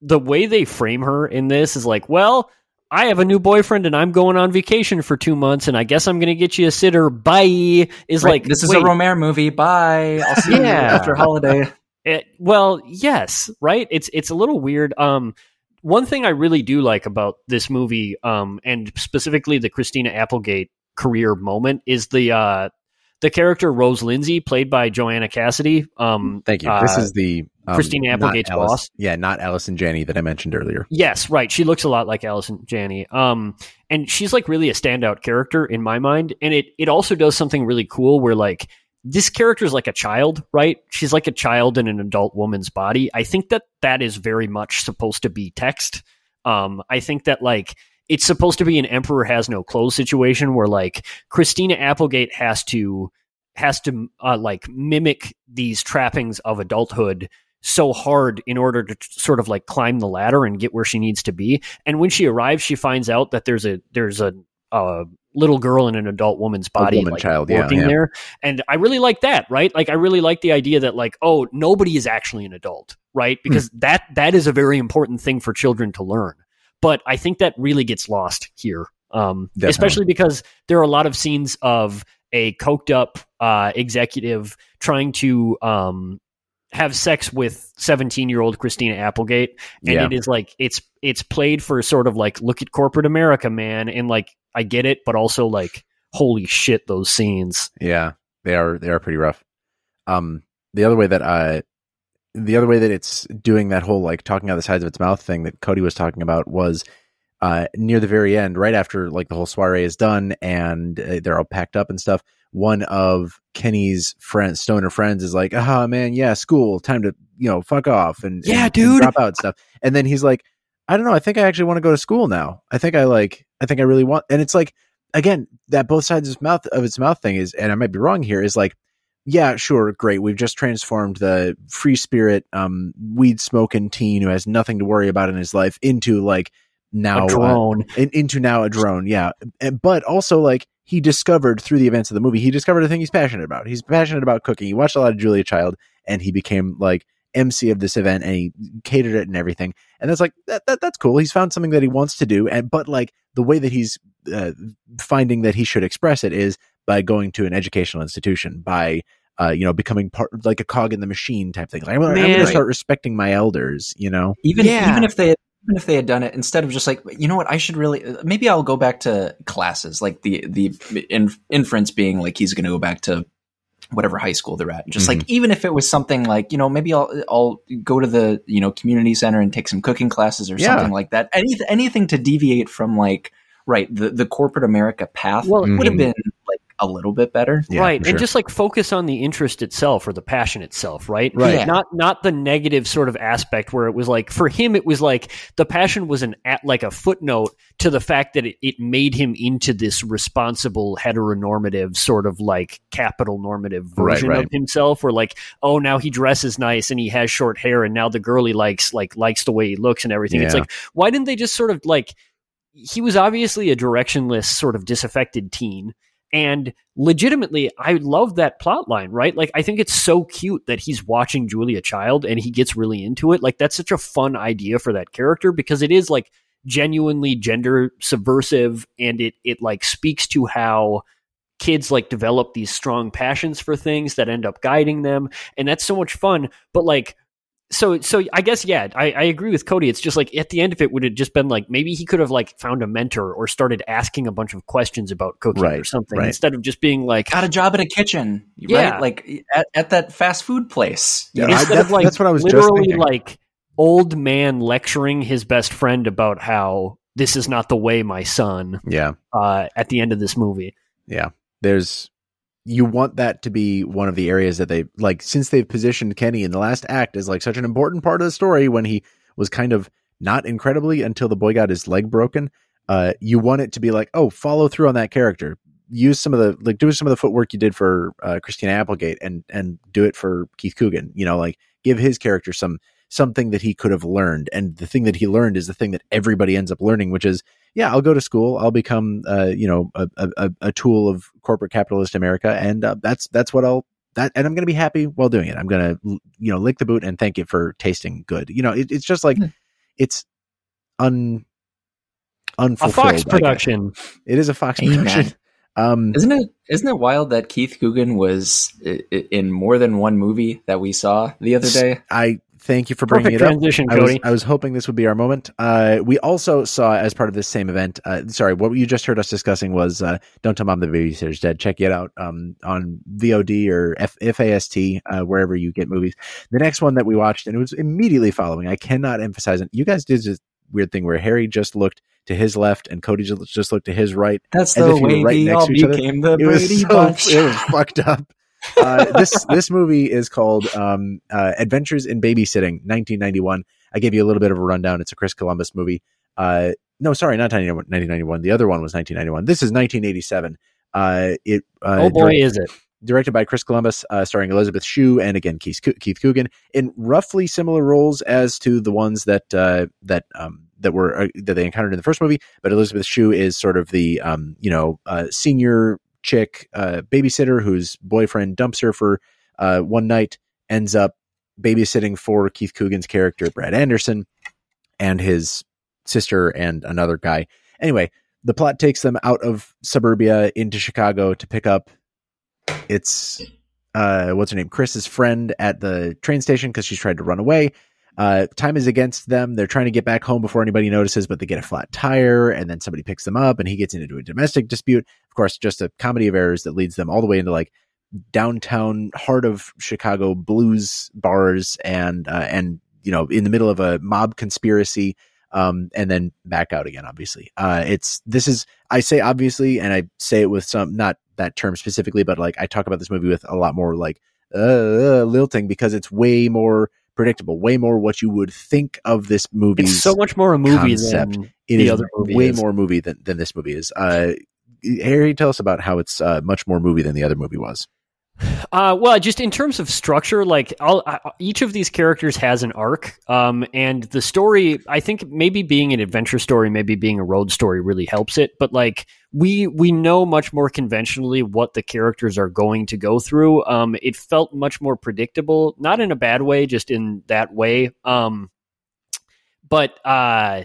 the way they frame her in this is like, well, I have a new boyfriend and I'm going on vacation for two months, and I guess I'm going to get you a sitter. Bye. Is Right, like this is wait, a Romare movie. Bye. I'll see you Yeah. after holiday. It, well, yes, right. It's it's a little weird. Um, one thing I really do like about this movie, um, and specifically the Christina Applegate career moment, is the uh, the character Rose Lindsay, played by Joanna Cassidy. Um, Thank you. uh, this is the Um, Christina Applegate's Alice- boss. Yeah, not Allison Janney that I mentioned earlier. Yes, right. She looks a lot like Allison Janney. Um, and she's like really a standout character in my mind. And it it also does something really cool where like this character is like a child, right? She's like a child in an adult woman's body. I think that that is very much supposed to be text. Um, I think that like it's supposed to be an emperor has no clothes situation where like Christina Applegate has to has to uh, like mimic these trappings of adulthood so hard in order to sort of like climb the ladder and get where she needs to be. And when she arrives, she finds out that there's a there's a, a little girl in an adult woman's body, woman like, child, working yeah. there. And I really like that, right? Like I really like the idea that like, oh, nobody is actually an adult, right? Hmm. Because that that is a very important thing for children to learn. But I think that really gets lost here, um, especially because there are a lot of scenes of a coked up uh, executive trying to um, have sex with 17 year old Christina Applegate. And Yeah. it is like, it's, it's played for sort of like, look at corporate America, man. And like, I get it, but also like, holy shit, those scenes. Yeah, they are they are pretty rough. Um, the other way that I, the other way that it's doing that whole like talking out the sides of its mouth thing that Cody was talking about was uh, near the very end, right after like the whole soiree is done and uh, they're all packed up and stuff. One of Kenny's friends, stoner friends, is like, "Ah, man, yeah, school, time to you know fuck off and Yeah, and- and dude." drop out and stuff." And then he's like, "I don't know, I think I actually want to go to school now. I think I like, I think I really want." And it's like, again, that both sides of its mouth of its mouth thing is, and I might be wrong here, is like, yeah, sure, great. We've just transformed the free spirit, um, weed smoking teen who has nothing to worry about in his life into like now a uh, drone. in, into now a drone. Yeah, And- but also like he discovered through the events of the movie, he discovered a thing he's passionate about. He's passionate about cooking. He watched a lot of Julia Child, and he became like MC of this event, and he catered it and everything. And that's like that, that that's cool. He's found something that he wants to do, and but like the way that he's uh, finding that he should express it is by going to an educational institution by. Uh, you know, becoming part like a cog in the machine type thing. Like, I'm, gonna- I'm going to start respecting my elders. You know, Even Yeah. even if they even if they had done it instead of just like you know what I should really maybe I'll go back to classes like the the in, inference being like he's going to go back to whatever high school they're at just like even if it was something like you know maybe I'll I'll go to the you know community center and take some cooking classes or Yeah. something like that any anything to deviate from like right the the corporate America path Well, would have Mhm. been like a little bit better Yeah, right. for And just like focus on the interest itself or the passion itself, right? Right. Yeah. Not not the negative sort of aspect where it was like for him it was like the passion was an at like a footnote to the fact that it, it made him into this responsible heteronormative sort of like capital normative version right. of himself where like oh now he dresses nice and he has short hair and now the girl he likes like likes the way he looks and everything. It's like why didn't they just sort of like he was obviously a directionless sort of disaffected teen and legitimately i love that plot line right? Like i think it's so cute that he's watching julia child and he gets really into it. Like that's such a fun idea for that character because it is like genuinely gender subversive and it it like speaks to how kids like develop these strong passions for things that end up guiding them. And that's so much fun. But like so so I guess yeah, I, I agree with Cody. It's just like at the end of it would have just been like maybe he could have like found a mentor or started asking a bunch of questions about cooking or something right. instead of just being like got a job in a kitchen Yeah. right like at, at that fast food place Yeah, You know? I- that's- of like that's what I was literally thinking. like old man lecturing his best friend about how this is not the way, my son. yeah, Uh, at the end of this movie, yeah. There's you want that to be one of the areas that they like since they've positioned Kenny in the last act as like such an important part of the story when he was kind of not incredibly until the boy got his leg broken. Uh, you want it to be like, oh, follow through on that character. Use some of the like do some of the footwork you did for uh, Christina Applegate and and do it for Keith Coogan. You know, like give his character some something that he could have learned. And the thing that he learned is the thing that everybody ends up learning, which is yeah, I'll go to school. I'll become, uh, you know, a, a, a tool of corporate capitalist America, and uh, that's that's what I'll that, and I'm going to be happy while doing it. I'm going to, you know, lick the boot and thank it for tasting good. You know, it, it's just like Hmm. it's un unfulfilled. a. Fox production. It is a Fox Amen. production. Um, Isn't it isn't it wild that Keith Coogan was i- i- in more than one movie that we saw the other day? I thank you for bringing Perfect it up. transition, I was, Cody. I was hoping this would be our moment. Uh, we also saw, as part of this same event, uh, sorry, what you just heard us discussing was uh, Don't Tell Mom the Babysitter's Dead. Check it out um, on VOD or F- FAST, uh, wherever you get movies. The next one that we watched, and it was immediately following, I cannot emphasize it. You guys did this weird thing where Harry just looked to his left and Cody just, just looked to his right. That's As the if way right we next all to each other. became the It was Brady so Bunch. it was fucked up. Uh, this this movie is called um, uh, Adventures in Babysitting, 1991. I gave you a little bit of a rundown. It's a Chris Columbus movie. Uh, no, sorry, not 1991. The other one was 1991. This is 1987. Uh, it uh, oh boy, direct- is it! directed by Chris Columbus, uh, starring Elizabeth Shue and again Keith, Keith Coogan in roughly similar roles as to the ones that uh, that um, that were uh, that they encountered in the first movie. But Elizabeth Shue is sort of the um, you know uh, senior chick uh, babysitter whose boyfriend dumps her for uh, one night, ends up babysitting for Keith Coogan's character Brad Anderson and his sister and another guy. Anyway, the plot takes them out of suburbia into Chicago to pick up it's uh what's her name chris's friend at the train station because she's tried to run away uh time is against them. They're trying to get back home before anybody notices but they get a flat tire and then somebody picks them up and he gets into a domestic dispute. Of course just a comedy of errors that leads them all the way into like downtown heart of chicago blues bars and uh and you know in the middle of a mob conspiracy um and then back out again obviously. Uh it's this is i say obviously and i say it with some not that term specifically but like i talk about this movie with a lot more like uh, uh lilting because it's way more predictable way more what you would think of this movie It's so much more a movie concept. than it the is other movie way is. more movie than, than this movie is uh harry tell us about how it's uh, much more movie than the other movie was Uh, well, just in terms of structure, like I, each of these characters has an arc, um, and the story. I think maybe being an adventure story, maybe being a road story, really helps it. But like we we know much more conventionally what the characters are going to go through. Um, it felt much more predictable, not in a bad way, just in that way. Um, but uh,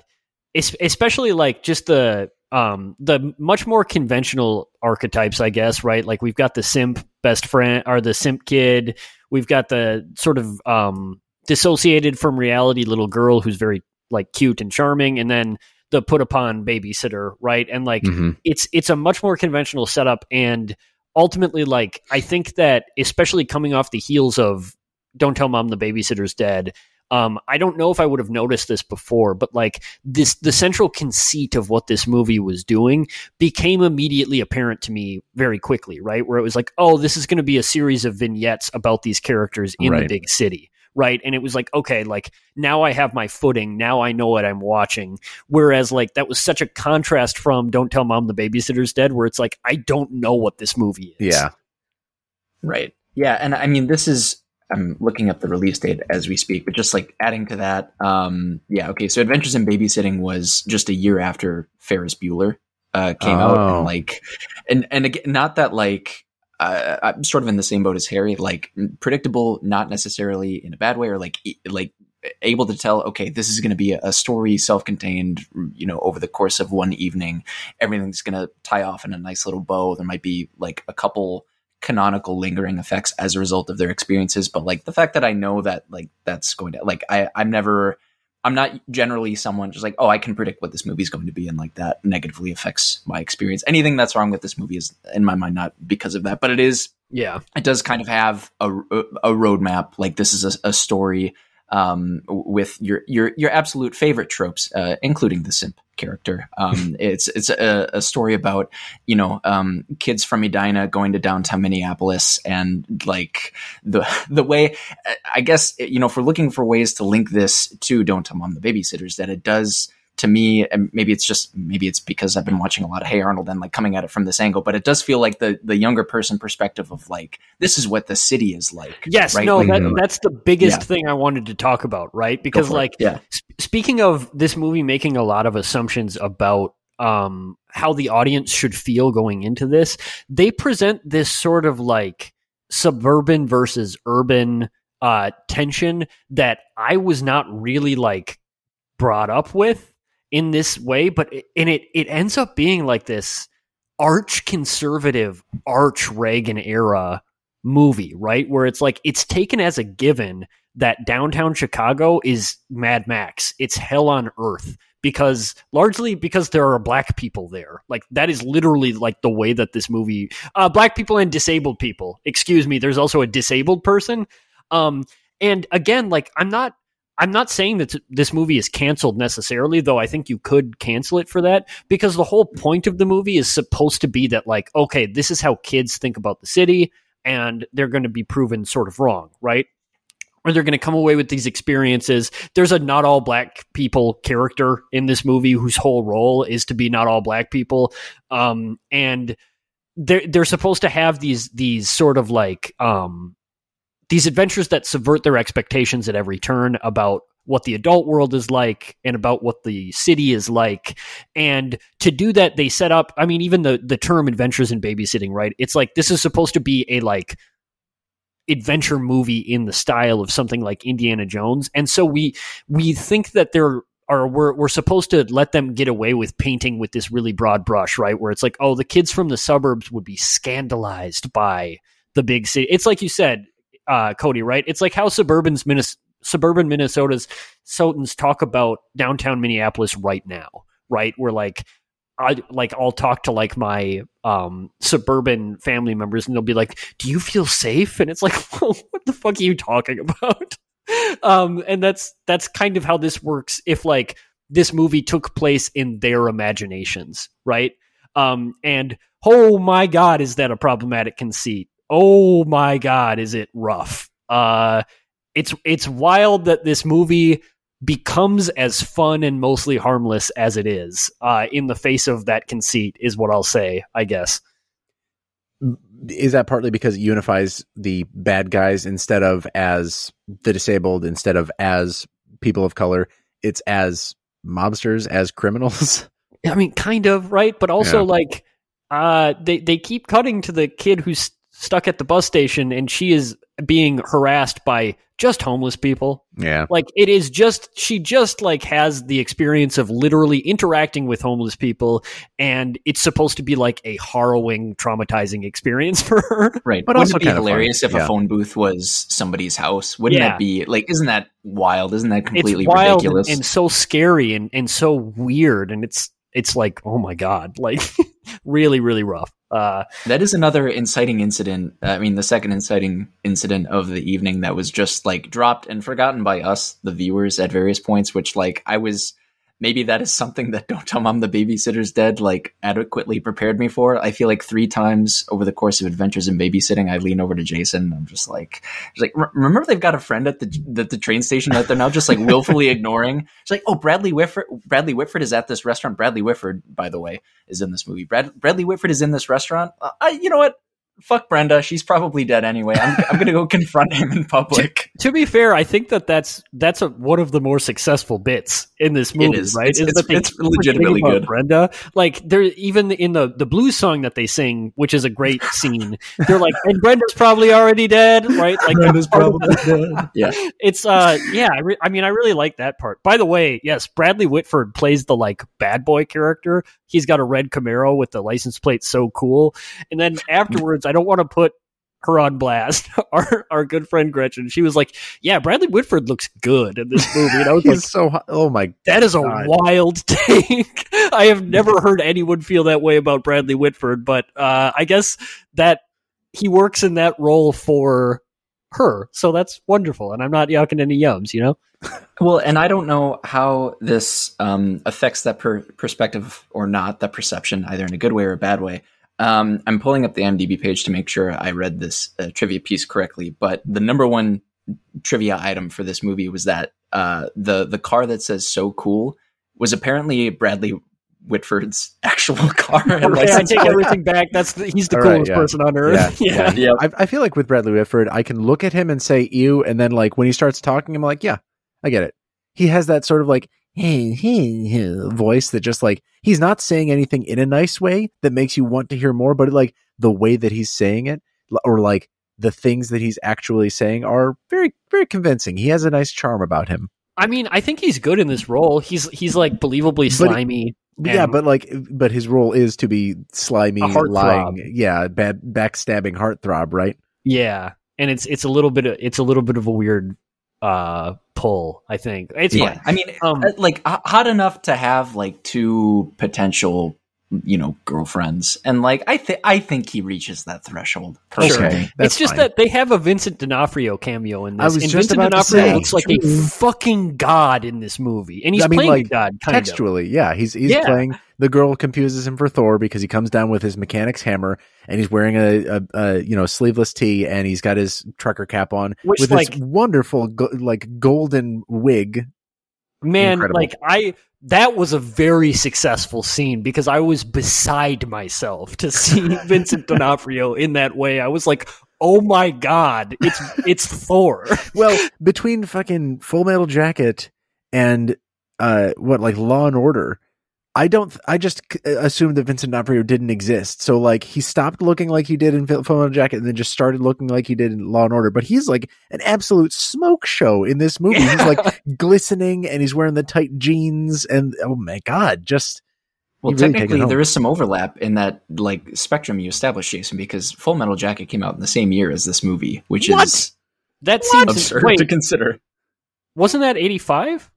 es- especially like just the um the much more conventional archetypes i guess right like we've got the simp best friend or the simp kid we've got the sort of um dissociated from reality little girl who's very like cute and charming and then the put upon babysitter right and like Mhm. it's it's a much more conventional setup and ultimately like i think that especially coming off the heels of don't tell mom the babysitter's dead um, I don't know if I would have noticed this before, but like this, the central conceit of what this movie was doing became immediately apparent to me very quickly, right? Where it was like, oh, this is going to be a series of vignettes about these characters in the big city, right? And it was like, okay, like now I have my footing. Now I know what I'm watching. Whereas like that was such a contrast from Don't Tell Mom the Babysitter's Dead, where it's like, I don't know what this movie is. yeah Right. Yeah, and I mean this is I'm looking up the release date as we speak, but just like adding to that, um, yeah, okay. So Adventures in Babysitting was just a year after Ferris Bueller uh, came out, Oh. and like, and and again, not that like uh, I'm sort of in the same boat as Harry, like predictable, not necessarily in a bad way, or like like able to tell, okay, this is going to be a, a story, self-contained, you know, over the course of one evening, everything's going to tie off in a nice little bow. There might be like a couple canonical lingering effects as a result of their experiences but like the fact that i know that like that's going to like i i'm never i'm not generally someone just like oh i can predict what this movie is going to be and like that negatively affects my experience anything that's wrong with this movie is in my mind not because of that but it is Yeah. it does kind of have a, a roadmap. Like this is a, a story um, with your your your absolute favorite tropes, uh, including the simp character. Um, it's it's a, a story about you know um, kids from Edina going to downtown Minneapolis and like the the way I guess you know if we're looking for ways to link this to Don't Tell Mom the Babysitters, that it does to me, and maybe it's just maybe it's because I've been watching a lot of Hey Arnold and like coming at it from this angle, but it does feel like the the younger person perspective of like this is what the city is like. Yes, right? no, Like, that, Mhm. that's the biggest Yeah. thing I wanted to talk about, right? Because like yeah, sp- speaking of this movie making a lot of assumptions about um, how the audience should feel going into this, they present this sort of like suburban versus urban uh, tension that I was not really like brought up with in this way, but and it it ends up being like this arch conservative, arch Reagan era movie, right? Where it's like it's taken as a given that downtown Chicago is Mad Max. It's hell on earth because largely because there are black people there. Like that is literally like the way that this movie uh black people and disabled people. Excuse me, there's also a disabled person. Um and again, like I'm not I'm not saying that this movie is canceled necessarily, though I think you could cancel it for that because the whole point of the movie is supposed to be that, like, okay, this is how kids think about the city, and they're going to be proven sort of wrong, right? Or they're going to come away with these experiences. There's a not all black people character in this movie whose whole role is to be not all black people. Um, and they're, they're supposed to have these, these sort of like, um, these adventures that subvert their expectations at every turn about what the adult world is like and about what the city is like. And to do that, they set up, I mean, even the, the term adventures in babysitting, right? It's like this is supposed to be a like adventure movie in the style of something like Indiana Jones. And so we we think that there are we're we're supposed to let them get away with painting with this really broad brush, right? Where it's like, oh, the kids from the suburbs would be scandalized by the big city. It's like you said, uh, Cody, right? It's like how suburban's Minnes- suburban Minnesota's Sotans talk about downtown Minneapolis right now, right? We're like, I like I'll talk to like my um suburban family members and they'll be like, "Do you feel safe?" And it's like, "What the fuck are you talking about?" um and that's that's kind of how this works if like this movie took place in their imaginations, right? Um and oh my god, is that a problematic conceit? Oh my god, is it rough? Uh, it's it's wild that this movie becomes as fun and mostly harmless as it is uh, in the face of that conceit is what I'll say, I guess. Is that partly because it unifies the bad guys instead of as the disabled, instead of as people of color, it's as mobsters, as criminals? I mean, kind of, right? But also, yeah. like, uh, they, they keep cutting to the kid who's stuck at the bus station and she is being harassed by just homeless people. Yeah. Like it is just she just like has the experience of literally interacting with homeless people and it's supposed to be like a harrowing traumatizing experience for her. Right. But Wouldn't also it be hilarious if yeah. a phone booth was somebody's house? Wouldn't yeah. that be like isn't that wild? Isn't that completely ridiculous? And, and so scary and, and so weird and it's it's like, oh my God, like really, really rough. Uh, that is another inciting incident. I mean, the second inciting incident of the evening that was just like dropped and forgotten by us, the viewers, at various points, which like I was maybe that is something that Don't Tell Mom the Babysitter's Dead like adequately prepared me for. I feel like three times over the course of Adventures in Babysitting, I lean over to Jason. And I'm just like, like remember they've got a friend at the the, the train station that they're now just like willfully ignoring. It's like, oh, Bradley Whitford. Bradley Whitford is at this restaurant. Bradley Whitford, by the way, is in this movie. Brad, Bradley Whitford is in this restaurant. Uh, I, you know what? Fuck Brenda. She's probably dead anyway. I'm, I'm going to go confront him in public. To, to, be fair, I think that that's that's a, one of the more successful bits in this movie, right? It's, is it's, it's legitimately good. Brenda, like they're even in the the blues song that they sing, which is a great scene. They're like, and Brenda's probably already dead, right? Like Brenda's probably dead. Yeah, it's uh, yeah. I, re- I mean, I really like that part. By the way, yes, Bradley Whitford plays the like bad boy character. He's got a red Camaro with the license plate so cool, and then afterwards, I don't want to put her on blast. Our our good friend Gretchen, she was like, "Yeah, Bradley Whitford looks good in this movie." And I was like, "So, oh my, that is a wild take." I have never heard anyone feel that way about Bradley Whitford, but uh, I guess that he works in that role for her, so that's wonderful. And I'm not yucking any yums, you know. well, and I don't know how this um, affects that per- perspective or not, that perception, either in a good way or a bad way. Um, I'm pulling up the IMDb page to make sure I read this uh, trivia piece correctly, but the number one trivia item for this movie was that uh, the the car that says "so cool" was apparently Bradley Whitford's actual car. okay, I take everything back. That's the, he's the All coolest right, yeah. person on earth. Yeah, yeah. yeah. I, I, feel like with Bradley Whitford, I can look at him and say "ew," and then like when he starts talking, I'm like, "Yeah, I get it." He has that sort of like voice that just like he's not saying anything in a nice way that makes you want to hear more, but like the way that he's saying it or like the things that he's actually saying are very very convincing. He has a nice charm about him. I mean, I think he's good in this role. He's he's like believably slimy. But, yeah, but like, but his role is to be slimy, lying, yeah, bad backstabbing heartthrob, right? Yeah, and it's it's a little bit of, it's a little bit of a weird uh pull. I think it's yeah, fine. I mean, Um, uh, like hot enough to have like two potential, you know, girlfriends, and like I think I think he reaches that threshold. Personally. Okay, that's it's just fine. that they have a Vincent D'Onofrio cameo in this. I was and just Vincent about to D'Onofrio say. looks like a fucking god in this movie, and he's I mean, playing like, god kind of. textually, yeah, he's he's Yeah. playing. The girl confuses him for Thor because he comes down with his mechanic's hammer and he's wearing a, a, a you know sleeveless tee and he's got his trucker cap on Which, with like- this wonderful go- like golden wig. Man, Incredible. like I that was a very successful scene because I was beside myself to see Vincent D'Onofrio in that way. I was like, "Oh my god, it's it's Thor." Well, between fucking Full Metal Jacket and uh what like Law and Order, I don't. I just c- uh, assumed that Vincent D'Onofrio didn't exist. So like he stopped looking like he did in Full Full Metal Jacket, and then just started looking like he did in Law and Order. But he's like an absolute smoke show in this movie. He's like glistening, and he's wearing the tight jeans, and oh my god, just Well, really technically, there is some overlap in that like spectrum you established, Jason, because Full Metal Jacket came out in the same year as this movie, which What? is That seems absurd wait, to consider. wasn't that eighty five?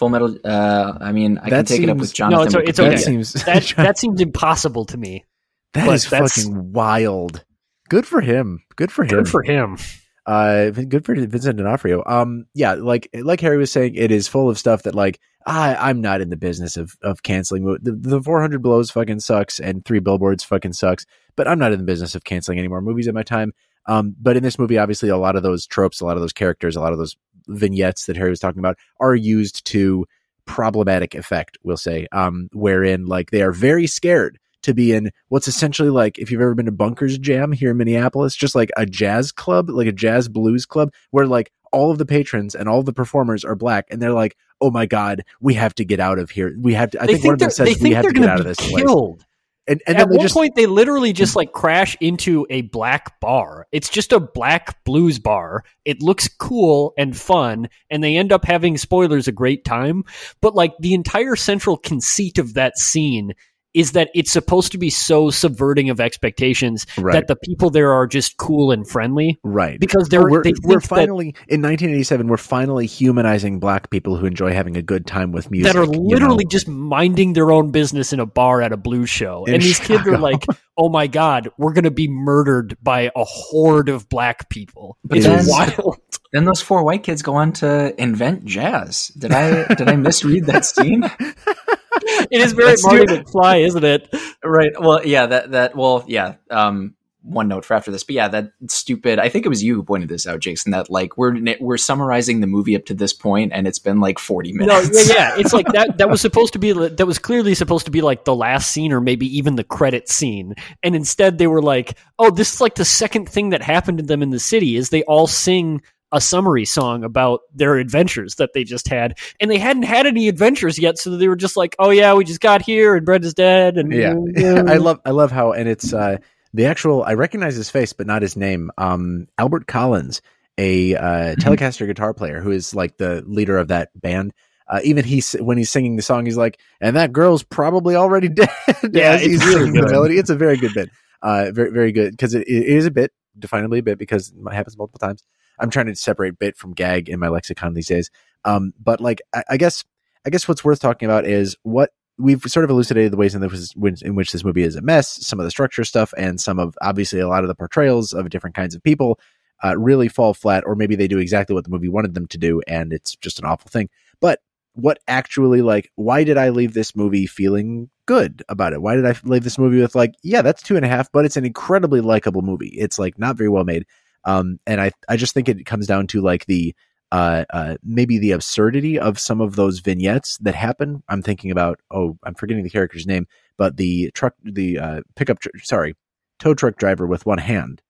Full Metal. Uh, I mean, I That can take it up with Jonathan. No, it's- it's okay. that seems That that seems impossible to me. that but that's- fucking wild. Good for him. Good for him. Good for him. Uh, good for Vincent D'Onofrio. Um, yeah, like like Harry was saying, it is full of stuff that like I I'm not in the business of of canceling. The, the 400 blows fucking sucks, and three billboards fucking sucks. But I'm not in the business of canceling any more movies at my time. Um, but in this movie, obviously, a lot of those tropes, a lot of those characters, a lot of those vignettes that Harry was talking about are used to problematic effect. We'll say, um, wherein like they are very scared to be in what's essentially like if you've ever been to Bunkers Jam here in Minneapolis, just like a jazz club, like a jazz blues club, where like all of the patrons and all of the performers are black, and they're like, "Oh my god, we have to get out of here. We have to." I they think, one of them says, "We have to get out of this place," killed. And, and At then one just point, they literally just like crash into a black bar. It's just a black blues bar. It looks cool and fun, and they end up having spoilers a great time. But like the entire central conceit of that scene is that it's supposed to be so subverting of expectations right, that the people there are just cool and friendly right. because they're we're, they we're think that, finally in 1987 we're finally humanizing black people who enjoy having a good time with music that are you know? literally just minding their own business in a bar at a blues show. In and these kids are like, oh my God, we're going to be murdered by a horde of black people. But It's then- wild. Then those four white kids go on to invent jazz. Did I did I misread that scene? It is very Let's Marty. McFly, isn't it? right. Well, yeah. That that. Well, yeah. Um, one note for after this, but yeah, that stupid. I think it was you who pointed this out, Jason. That like we're we're summarizing the movie up to this point, and it's been like forty minutes. No, yeah, yeah. It's like that. That was supposed to be. That was clearly supposed to be like the last scene, or maybe even the credit scene. And instead, they were like, "Oh, this is like the second thing that happened to them in the city." Is they all sing a summary song about their adventures that they just had, and they hadn't had any adventures yet, so they were just like, "Oh yeah, we just got here, and Brenda's dead." And yeah i love i love how and it's uh the actual i recognize his face but not his name um albert collins a uh Mm-hmm. telecaster guitar player who is like the leader of that band uh, even he's when he's singing the song, he's like, "And that girl's probably already dead." Yeah, he's really singing the good. melody. It's a very good bit. Uh, very very good because it, it is a bit, definably a bit because it happens multiple times. I'm trying to separate bit from gag in my lexicon these days. Um, but like, I, I guess, I guess what's worth talking about is what we've sort of elucidated the ways in, this, in which this movie is a mess, some of the structure stuff, and some of obviously a lot of the portrayals of different kinds of people uh, really fall flat, or maybe they do exactly what the movie wanted them to do, and it's just an awful thing. But what actually, like, why did I leave this movie feeling good about it? Why did I leave this movie with like, yeah, that's two and a half, but it's an incredibly likable movie. It's like not very well made. Um, and I, I just think it comes down to like the, uh, uh, maybe the absurdity of some of those vignettes that happen. I'm thinking about, oh, I'm forgetting the character's name, but the truck, the uh, pickup, tr- sorry, tow truck driver with one hand.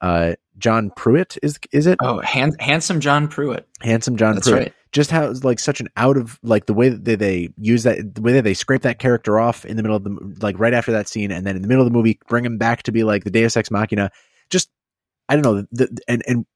Uh, John Pruitt is is it? Oh, hand, handsome John Pruitt. Handsome John That's Pruitt. right. Just how like such an out of like the way that they, they use that the way that they scrape that character off in the middle of the like right after that scene and then in the middle of the movie bring him back to be like the Deus Ex Machina. Just I don't know the, and and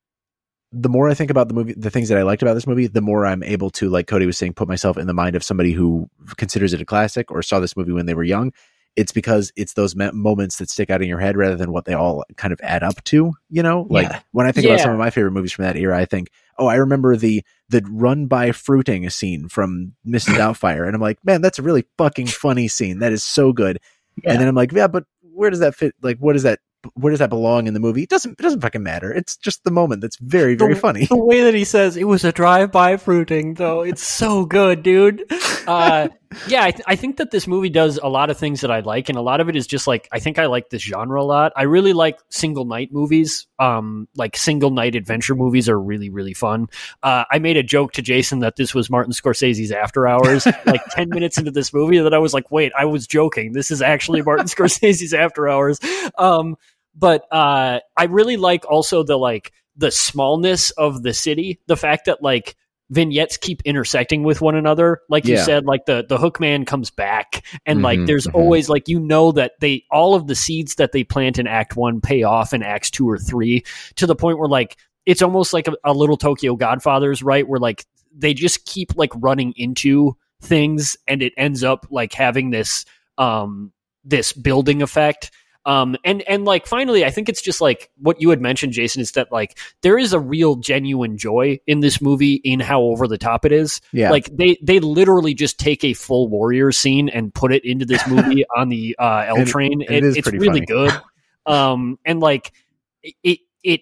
the more I think about the movie, the things that I liked about this movie, the more I'm able to, like Cody was saying, put myself in the mind of somebody who considers it a classic or saw this movie when they were young. it's because it's those me- moments that stick out in your head rather than what they all kind of add up to. You know, like Yeah. when I think about some of my favorite movies from that era, I think, oh, I remember the the run by fruiting scene from Mrs. Doubtfire, and I'm like, man, that's a really fucking funny scene. That is so good. Yeah. And then I'm like, yeah, but where does that fit? Like, what does that? Where does that belong in the movie? It doesn't. It doesn't fucking matter. It's just the moment that's very, very The- funny. the way that he says it was a drive-by fruiting though it's so good dude uh yeah I, th- I think that this movie does a lot of things that i like and a lot of it is just like i think i like this genre a lot i really like single night movies um like single night adventure movies are really really fun uh i made a joke to jason that this was martin scorsese's after hours like 10 minutes into this movie that i was like wait i was joking this is actually martin scorsese's after hours um but uh i really like also the like the smallness of the city. The fact that like vignettes keep intersecting with one another. Like you Yeah. said like the the hookman comes back. And like Mhm, there's mhm. always like you know that they all of the seeds that they plant in act 1 pay off in acts 2 or 3 to the point where like it's almost like a, a little Tokyo Godfathers right? Where like they just keep like running into things and it ends up like having this um this building effect um and and like finally i think it's just like what you had mentioned jason is that like there is a real genuine joy in this movie in how over the top it is Yeah. like they they literally just take a full warrior scene and put it into this movie on the uh l And it- train it is it's really funny. good um and like it it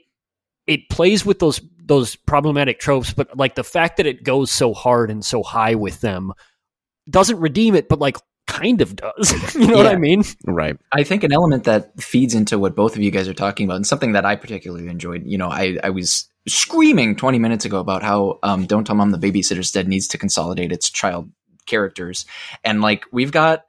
it plays with those those problematic tropes but like the fact that it goes so hard and so high with them doesn't redeem it but like kind of does you know what i mean right. I think an element that feeds into what both of you guys are talking about, and something that I particularly enjoyed. You know, I I was screaming 20 minutes ago about how um, "Don't Tell Mom the Babysitter's Dead" needs to consolidate its child characters, and like we've got.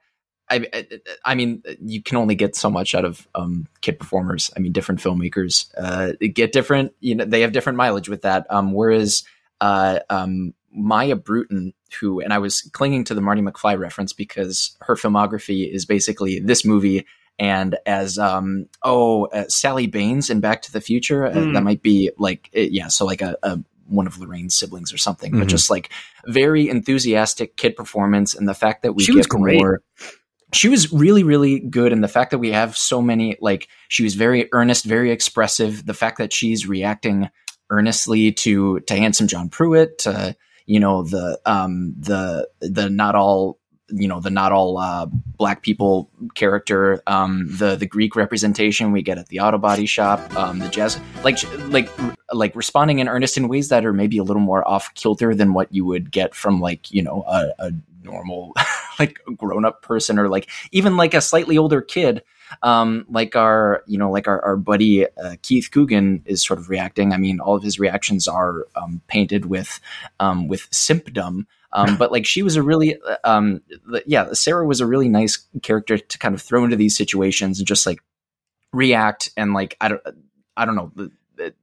I, I- I mean, you can only get so much out of um, kid performers. I mean, different filmmakers uh, get different. You know, they have different mileage with that. Um, whereas uh, um, Maia Brewton, who, and I was clinging to the Marty McFly reference because her filmography is basically this movie and as um oh uh, Sally Baines in Back to the Future. Uh, Hmm. that might be like uh, yeah, so like a, a one of Lorraine's siblings or something, but Mhm. just like very enthusiastic kid performance, and the fact that we She get more. She was really, really good, and the fact that we have so many, like, she was very earnest, very expressive. The fact that she's reacting earnestly to to handsome John Pruitt, to you know the um the the not all you know the not all uh, black people character, um, the the Greek representation we get at the auto body shop, um, the jazz, like like like responding in earnest in ways that are maybe a little more off kilter than what you would get from like you know a, a normal like grown up person or like even like a slightly older kid. Um, like our, you know, like our, our buddy uh, Keith Coogan is sort of reacting. I mean, all of his reactions are um, painted with um, with symptom. Um, but like she was a really, uh, um, yeah, Sarah was a really nice character to kind of throw into these situations and just like react and like I don't, I don't know the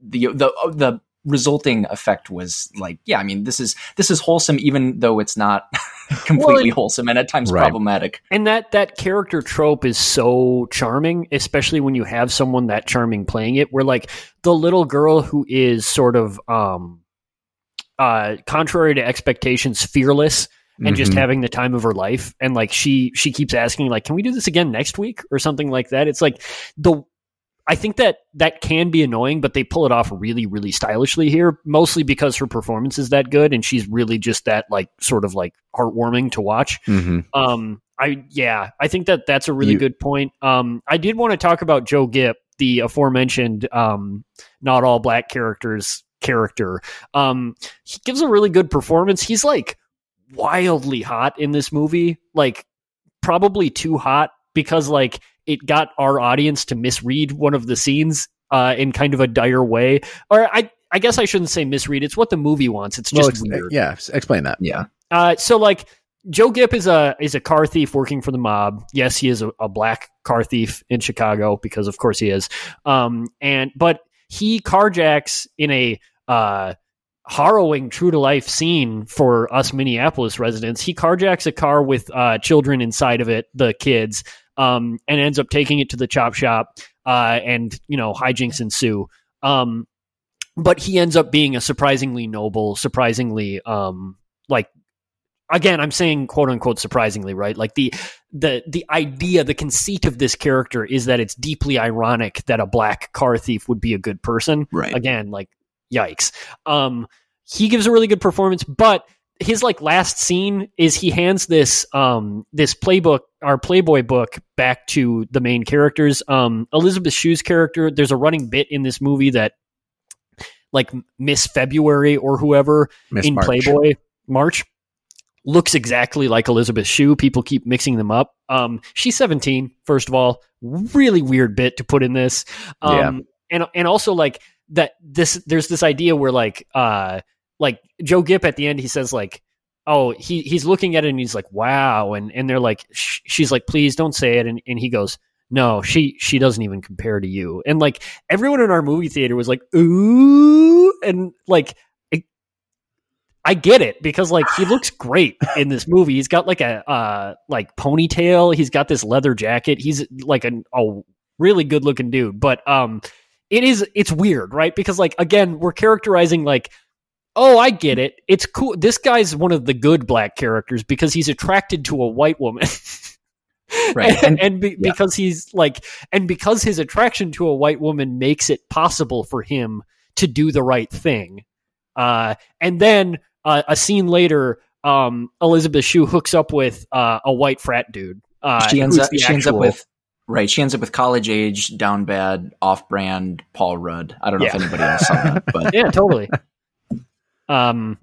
the the, the resulting effect was like yeah i mean this is this is wholesome even though it's not completely and- wholesome and at times Right. problematic and that that character trope is so charming especially when you have someone that charming playing it where like the little girl who is sort of um uh contrary to expectations fearless and just Mhm. having the time of her life and like she she keeps asking like can we do this again next week or something like that it's like the I think that that can be annoying, but they pull it off really, really stylishly here, mostly because her performance is that good and she's really just that like sort of like heartwarming to watch. Mhm. Um, I yeah, I think that that's a really You- good point. Um, I did want to talk about Joe Gipp, the aforementioned um, not all black characters character. Um, he gives a really good performance. He's like wildly hot in this movie, like probably too hot because like it got our audience to misread one of the scenes uh, in kind of a dire way. Or I I guess I shouldn't say misread. It's what the movie wants. It's Well, just ex- weird. yeah, explain that. yeah Uh, so like Joe Gipp is a is a car thief working for the mob. Yes, he is a, a black car thief in Chicago because of course he is. Um, and but he carjacks in a uh, harrowing true to life scene for us Minneapolis residents. He carjacks a car with uh, children inside of it, the kids, um, and ends up taking it to the chop shop. Uh, and you know hijinks ensue. Um, but he ends up being a surprisingly noble, surprisingly um, like again, I'm saying quote unquote surprisingly, right? Like the the the idea, the conceit of this character is that it's deeply ironic that a black car thief would be a good person. Right. Again, like yikes. Um, he gives a really good performance, but his like last scene is he hands this um this playbook our playboy book back to the main characters. Um elizabeth shue's character there's a running bit in this movie that like miss february or whoever Miss in March. playboy march looks exactly like elizabeth shue. People keep mixing them up. Um she's 17 first of all. Really weird bit to put in this. Um and and also like that this there's this idea where like uh like Joe Gipp at the end, he says like, "Oh, he he's looking at it and he's like, wow," and and they're like, sh- she's like, "Please don't say it," and and he goes, "No, she she doesn't even compare to you," and like everyone in our movie theater was like, "Ooh," and like. I get it because like he looks great in this movie. He's got like a uh like ponytail. He's got this leather jacket. He's like a, a really good looking dude. But um, it is it's weird, right? Because like again, we're characterizing like oh, I get it. It's cool. This guy's one of the good black characters because he's attracted to a white woman. Right. and, and be, yeah. because he's like and because his attraction to a white woman makes it possible for him to do the right thing uh and then uh, a scene later um elizabeth shue hooks up with uh, a white frat dude uh she ends up she ends up with right. She ends up with college age, down bad, off brand Paul Rudd. I don't know if anybody else saw that, but yeah, totally. Um,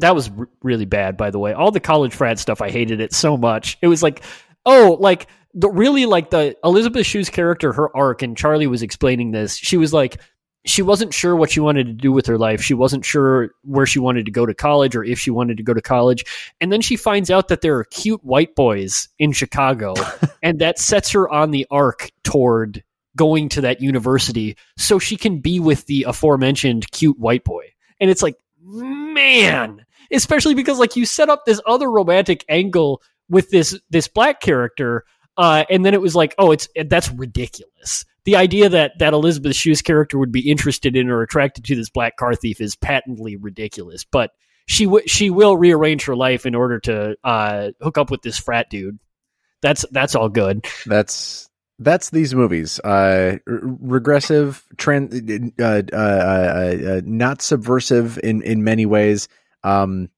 that was r- really bad, by the way. All the college frat stuff, I hated it so much. It was like, oh, like the really like the Elizabeth Shue's character, her arc, and Charlie was explaining this. She was like, she wasn't sure what she wanted to do with her life. She wasn't sure where she wanted to go to college or if she wanted to go to college. And then she finds out that there are cute white boys in Chicago, and that sets her on the arc toward going to that university so she can be with the aforementioned cute white boy. And it's like, man, especially because like you set up this other romantic angle with this this black character uh, and then it was like, oh, it's that's ridiculous. The idea that that Elizabeth Shue's character would be interested in or attracted to this black car thief is patently ridiculous. But she w- she will rearrange her life in order to uh, hook up with this frat dude. That's that's all good. That's that's these movies. Uh, regressive, trans, uh, uh, uh, uh, not subversive in in many ways. Um,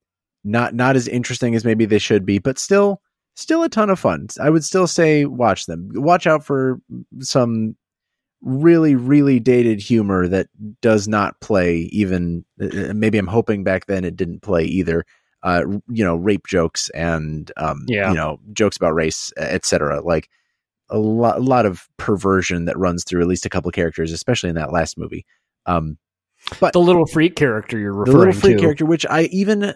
not not as interesting as maybe they should be, but still still a ton of fun. I would still say watch them. Watch out for some really really dated humor that does not play even uh, maybe I'm hoping back then it didn't play either. Uh, you know, rape jokes and um, Yeah. you know, jokes about race, etc. Like a lot, a lot of perversion that runs through at least a couple of characters, especially in that last movie. Um, The little freak character you're the referring little freak to. character, which I even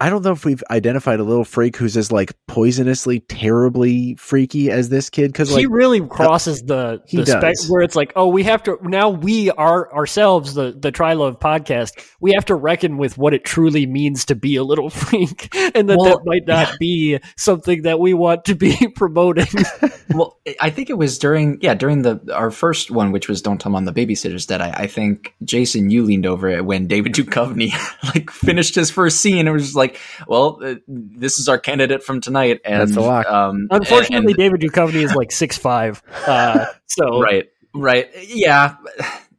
I don't know if we've identified a little freak who's as like poisonously, terribly freaky as this kid because like he really crosses the he the spec does. where it's like, oh, we have to now we are ourselves the the Trylove podcast. We have to reckon with what it truly means to be a little freak, and that Well, that might not be something that we want to be promoting. well, I think it was during yeah during the our first one, which was "Don't Tell Mom the Babysitter's Dead." I, I think Jason, you leaned over it when David Duchovny like finished his first scene and was just like, "Well, uh, this is our candidate from tonight." And That's the lock. Um, Unfortunately, and- David Duchovny is like six five, uh, so right, right, yeah.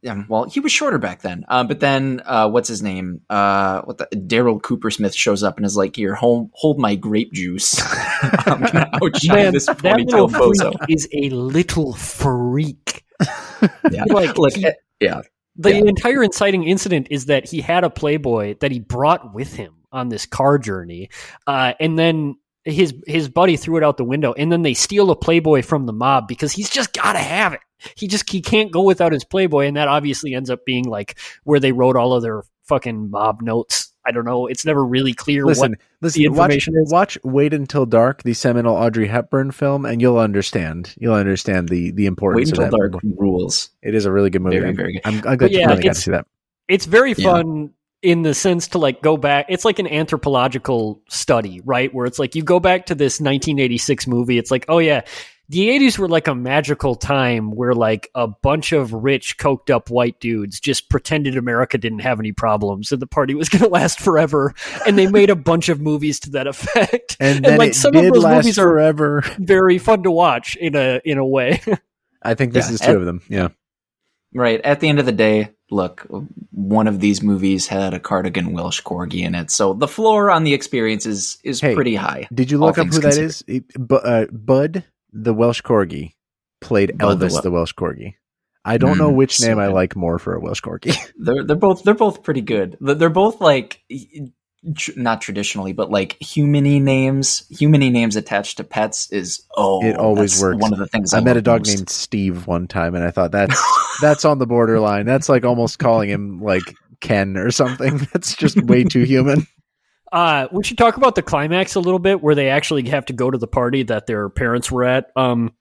Yeah, well, he was shorter back then. Uh, but then, uh, what's his name? Uh, what the Daryl Coopersmith shows up and is like, "Here, hold, hold my grape juice. I'm gonna outshine Man, this ponytail freak bozo." is a little freak. Yeah, Like, like, he- eh, yeah, The Yeah. entire inciting incident is that he had a Playboy that he brought with him on this car journey, uh, and then his his buddy threw it out the window, and then they steal a Playboy from the mob because he's just got to have it. He just he can't go without his Playboy, and that obviously ends up being like where they wrote all of their fucking mob notes. I don't know. It's never really clear listen, what listen, the watch, information is. watch Wait Until Dark, the seminal Audrey Hepburn film, and you'll understand. You'll understand the the wait importance until of that. dark rules. It is a really good movie. Very, I'm, very good. I'm, I'm glad But you yeah, finally got to see that. it's very Yeah. Fun in the sense to like go back it's like an anthropological study right where it's like you go back to this 1986 movie it's like oh yeah the 80s were like a magical time where like a bunch of rich coked up white dudes just pretended America didn't have any problems and the party was going to last forever and they made a bunch of movies to that effect And then like it some did of those last movies are forever. very fun to watch in a in a way I think this Yeah, is two and- of them. Yeah. Right. At the end of the day, look, one of these movies had a cardigan Welsh corgi in it, so the floor on the experience is is Hey, pretty high. Did you look up who that considered. is? It- Bu- uh, Bud, the Welsh corgi, played Bud the Elvis, Wel- the Welsh corgi. I don't know Mm, which so name I like more for a Welsh corgi. They're they're both they're both pretty good. They're both like tr- not traditionally, but like humany names, humany names attached to pets is oh, It always that's works. One of the things I, I met a dog most. named Steve one time, and I thought that's that's on the borderline. That's like almost calling him like Ken or something. That's just way too human. Uh, we should talk about the climax a little bit, where they actually have to go to the party that their parents were at. Um,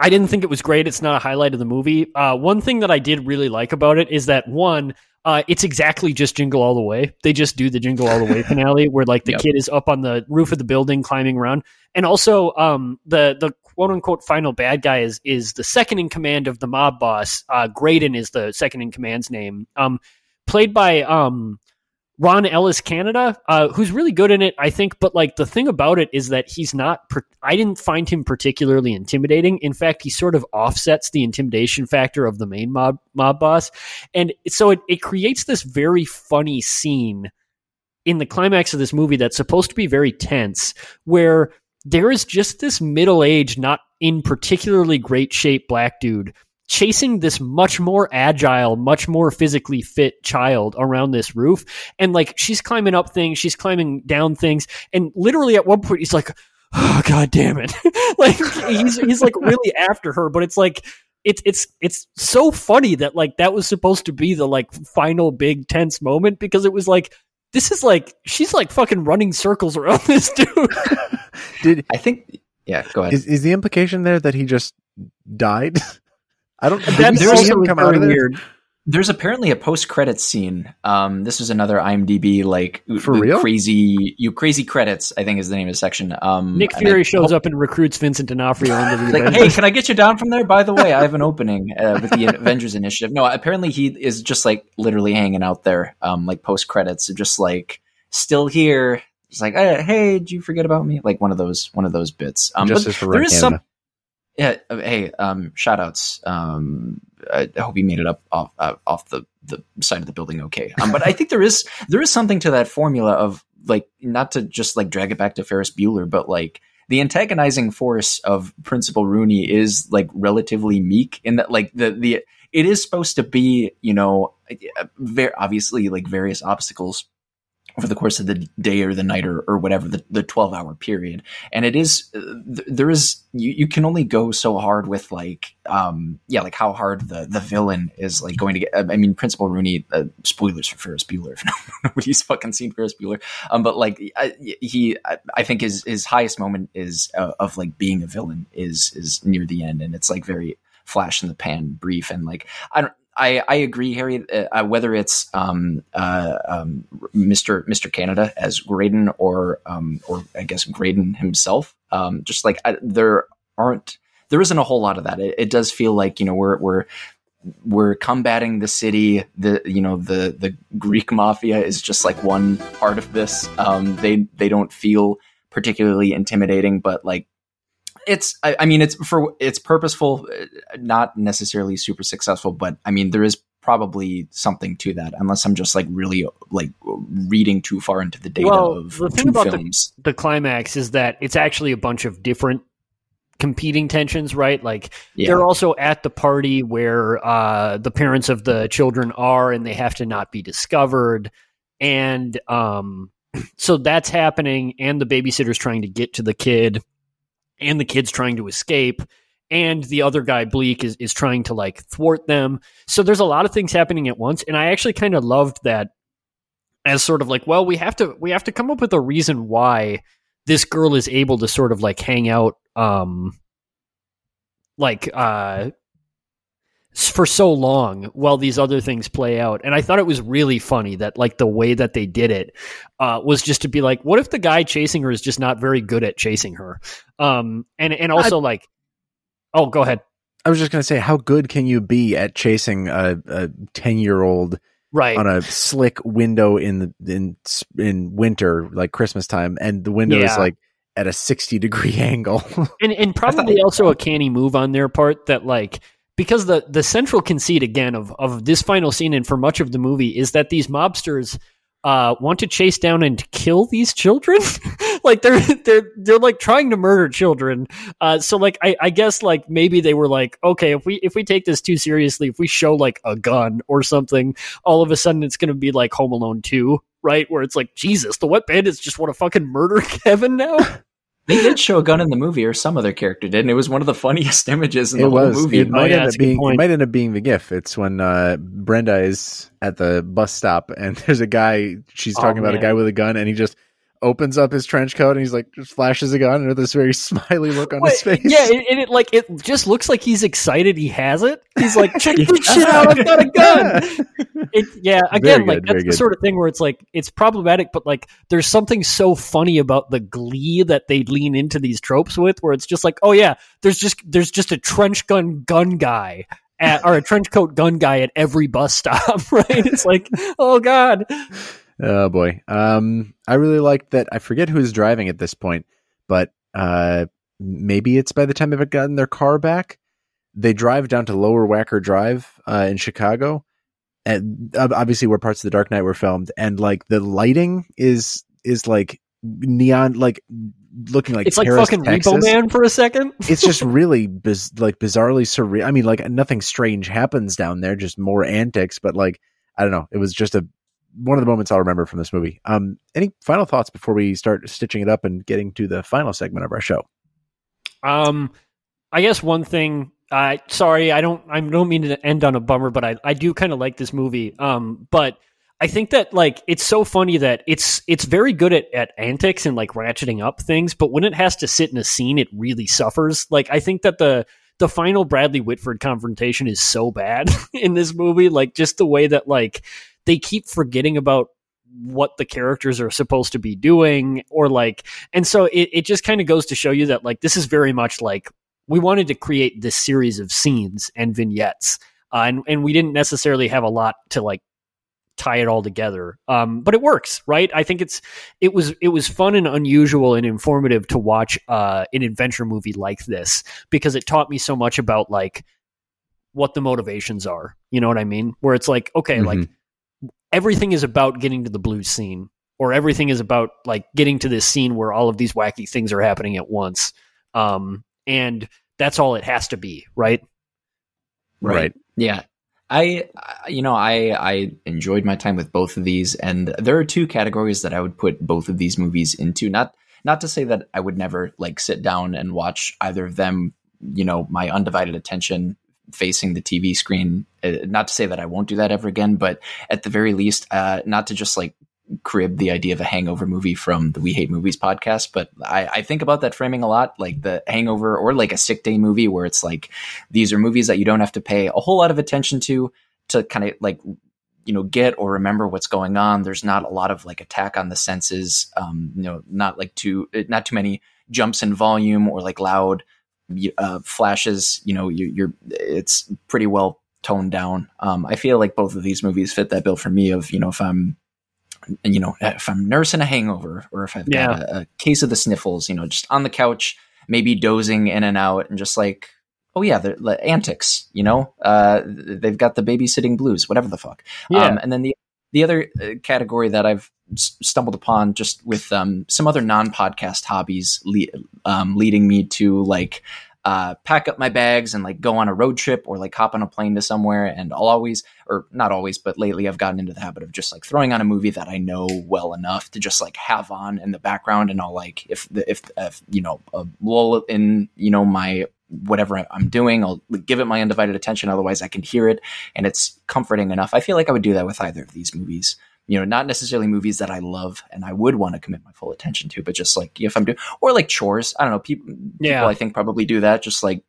I didn't think it was great. It's not a highlight of the movie. Uh, one thing that I did really like about it is that one, uh, it's exactly just Jingle All the Way. They just do the Jingle All the Way finale, where like the Yep. kid is up on the roof of the building climbing around, and also um, the the quote unquote final bad guy is is the second in command of the mob boss. Uh, Graydon is the second in command's name. Um, played by um Ron Ellis Canada, uh, who's really good in it, I think. But like the thing about it is that he's not. Per- I didn't find him particularly intimidating. In fact, he sort of offsets the intimidation factor of the main mob mob boss, and so it, it creates this very funny scene in the climax of this movie that's supposed to be very tense, where there is just this middle aged, not in particularly great shape black dude chasing this much more agile, much more physically fit child around this roof. And like she's climbing up things, she's climbing down things, and literally at one point he's like, Oh god damn it. like he's he's like really after her, but it's like it's it's it's so funny that like that was supposed to be the like final big tense moment because it was like this is like she's like fucking running circles around this dude. Did I think. Yeah, go ahead. is is the implication there that he just died? I don't. Did That- we there's see him come out of there? weird. There's apparently a post-credits scene. Um, this is another IMDb like For real? crazy you crazy credits. I think is the name of the section. Um, Nick Fury I shows hope- up and recruits Vincent D'Onofrio into the like, Avengers. hey, can I get you down from there? By the way, I have an opening uh, with the Avengers Initiative. No, apparently he is just like literally hanging out there, um, like post credits, just like still here. It's like, hey, hey, did you forget about me? Like one of those, one of those bits. Um, but Justice for there Red is Canada. some. Yeah. uh, Hey, um, shout outs. Um, I hope you made it up off uh, off the the side of the building okay. Um, but I think there is there is something to that formula of like not to just like drag it back to Ferris Bueller, but like the antagonizing force of Principal Rooney is like relatively meek in that like the the it is supposed to be you know very obviously like various obstacles over the course of the day or the night or, or whatever the, the 12 hour period. And it is uh, th- there is you, you can only go so hard with like um yeah like how hard the the villain is like going to get i mean principal rooney uh, spoilers for ferris bueller if nobody's fucking seen ferris bueller. Um but like I, he I, I think his his highest moment is uh, of like being a villain is is near the end. And it's like very flash in the pan brief. And like i don't I, I agree, Harry. Uh, whether it's um, uh, um, Mr. Mr. Canada as Graydon or um, or I guess Graydon himself, um, just like I, there aren't there isn't a whole lot of that. It, it does feel like you know we're we're we're combating the city. The you know the the Greek mafia is just like one part of this. Um, they they don't feel particularly intimidating, but like it's I, I mean it's for it's purposeful uh, not necessarily super successful but i mean there is probably something to that unless i'm just like really like reading too far into the data Well, of the thing two about the- films. the climax is that it's actually a bunch of different competing tensions, right? Like yeah. they're also at the party where uh, the parents of the children are, and they have to not be discovered, and um, so that's happening, and the babysitter's trying to get to the kid, and the kid's trying to escape. And the other guy, Bleak, is, is trying to like thwart them. So there's a lot of things happening at once. And I actually kind of loved that as sort of like, well, we have to we have to come up with a reason why this girl is able to sort of like hang out um like uh for so long while these other things play out. And I thought it was really funny that like the way that they did it uh, was just to be like, what if the guy chasing her is just not very good at chasing her? Um, and and also I, like, oh, go ahead. I was just gonna say, how good can you be at chasing a ten year old? Right on a slick window in the in in winter, like Christmas time, and the window yeah. is like at a 60 degree angle. and and probably also a canny move on their part that like because the the central conceit again of of this final scene and for much of the movie is that these mobsters uh, want to chase down and kill these children. like they're they're they're like trying to murder children. Uh, so like I, I guess like maybe they were like, okay, if we if we take this too seriously, if we show like a gun or something, all of a sudden it's gonna be like Home Alone two, right? Where it's like Jesus, the wet bandits just want to fucking murder Kevin now. They did show a gun in the movie, or some other character did, and it was one of the funniest images in the it whole movie. It might, oh, yeah, end up being, it might end up being the GIF. It's when uh, Brenda is at the bus stop, and there's a guy. She's oh, talking oh, about a guy with a gun, and he just opens up his trench coat and he's like just flashes a gun with this very smiley look on Wait, his face. Yeah, and it, it, like it just looks like he's excited he has it. He's like, check this shit out, I've got a gun. It, yeah, again, good, like that's the sort of thing where it's like it's problematic, but like there's something so funny about the glee that they lean into these tropes with, where it's just like, oh yeah, there's just there's just a trench gun gun guy at, or a trench coat gun guy at every bus stop, right? It's like, oh god. Oh boy. Um, I really liked that. I forget who's driving at this point, but uh, maybe it's by the time they've gotten their car back. They drive down to Lower Wacker Drive uh, in Chicago, and obviously where parts of the Dark Knight were filmed, and like the lighting is is like neon, like looking like it's Paris, like fucking Texas. Repo Man for a second. it's just really biz- like bizarrely surreal. I mean, like nothing strange happens down there, just more antics. But like I don't know, it was just a one of the moments I'll remember from this movie. Um, any final thoughts before we start stitching it up and getting to the final segment of our show? Um, I guess one thing. Uh, sorry, I don't. I don't mean to end on a bummer, but I I do kind of like this movie. Um, but I think that like it's so funny that it's it's very good at, at antics and like ratcheting up things, but when it has to sit in a scene, it really suffers. Like I think that the the final Bradley Whitford confrontation is so bad in this movie. Like just the way that like they keep forgetting about what the characters are supposed to be doing or like and so it, it just kind of goes to show you that like this is very much like we wanted to create this series of scenes and vignettes uh, and and we didn't necessarily have a lot to like tie it all together um, but it works right i think it's it was it was fun and unusual and informative to watch uh, an adventure movie like this because it taught me so much about like what the motivations are you know what i mean where it's like okay mm-hmm. like everything is about getting to the blues scene or everything is about like getting to this scene where all of these wacky things are happening at once um and that's all it has to be right right, right. yeah I, you know, I I enjoyed my time with both of these, and there are two categories that I would put both of these movies into. Not not to say that I would never like sit down and watch either of them. You know, my undivided attention facing the TV screen. Uh, not to say that I won't do that ever again, but at the very least, uh, not to just like crib the idea of a hangover movie from the We Hate Movies podcast, but I, I, think about that framing a lot, like the hangover or like a sick day movie where it's like these are movies that you don't have to pay a whole lot of attention to to kind of like you know get or remember what's going on. There's not a lot of like attack on the senses, um, you know, not like too not too many jumps in volume or like loud uh, flashes, you know, you, are it's pretty well toned down. Um, I feel like both of these movies fit that bill for me. Of you know, if I'm, you know, if I'm nursing a hangover or if I've got a, a, case of the sniffles, you know, just on the couch, maybe dozing in and out, and just like, oh yeah, the, the antics, you know, uh, they've got the babysitting blues, whatever the fuck. Yeah. Um, and then the the other uh, category that I've stumbled upon just with um, some other non-podcast hobbies le- um, leading me to like uh, pack up my bags and like go on a road trip or like hop on a plane to somewhere and I'll always or not always but lately I've gotten into the habit of just like throwing on a movie that I know well enough to just like have on in the background and I'll like if the if, if you know a lull in you know my whatever I'm doing. I'll give it my undivided attention. Otherwise, I can hear it, and it's comforting enough. I feel like I would do that with either of these movies you know, not necessarily movies that I love and I would want to commit my full attention to, but just like if I'm doing, or like chores. I don't know. People, yeah. people I think probably do that. Just like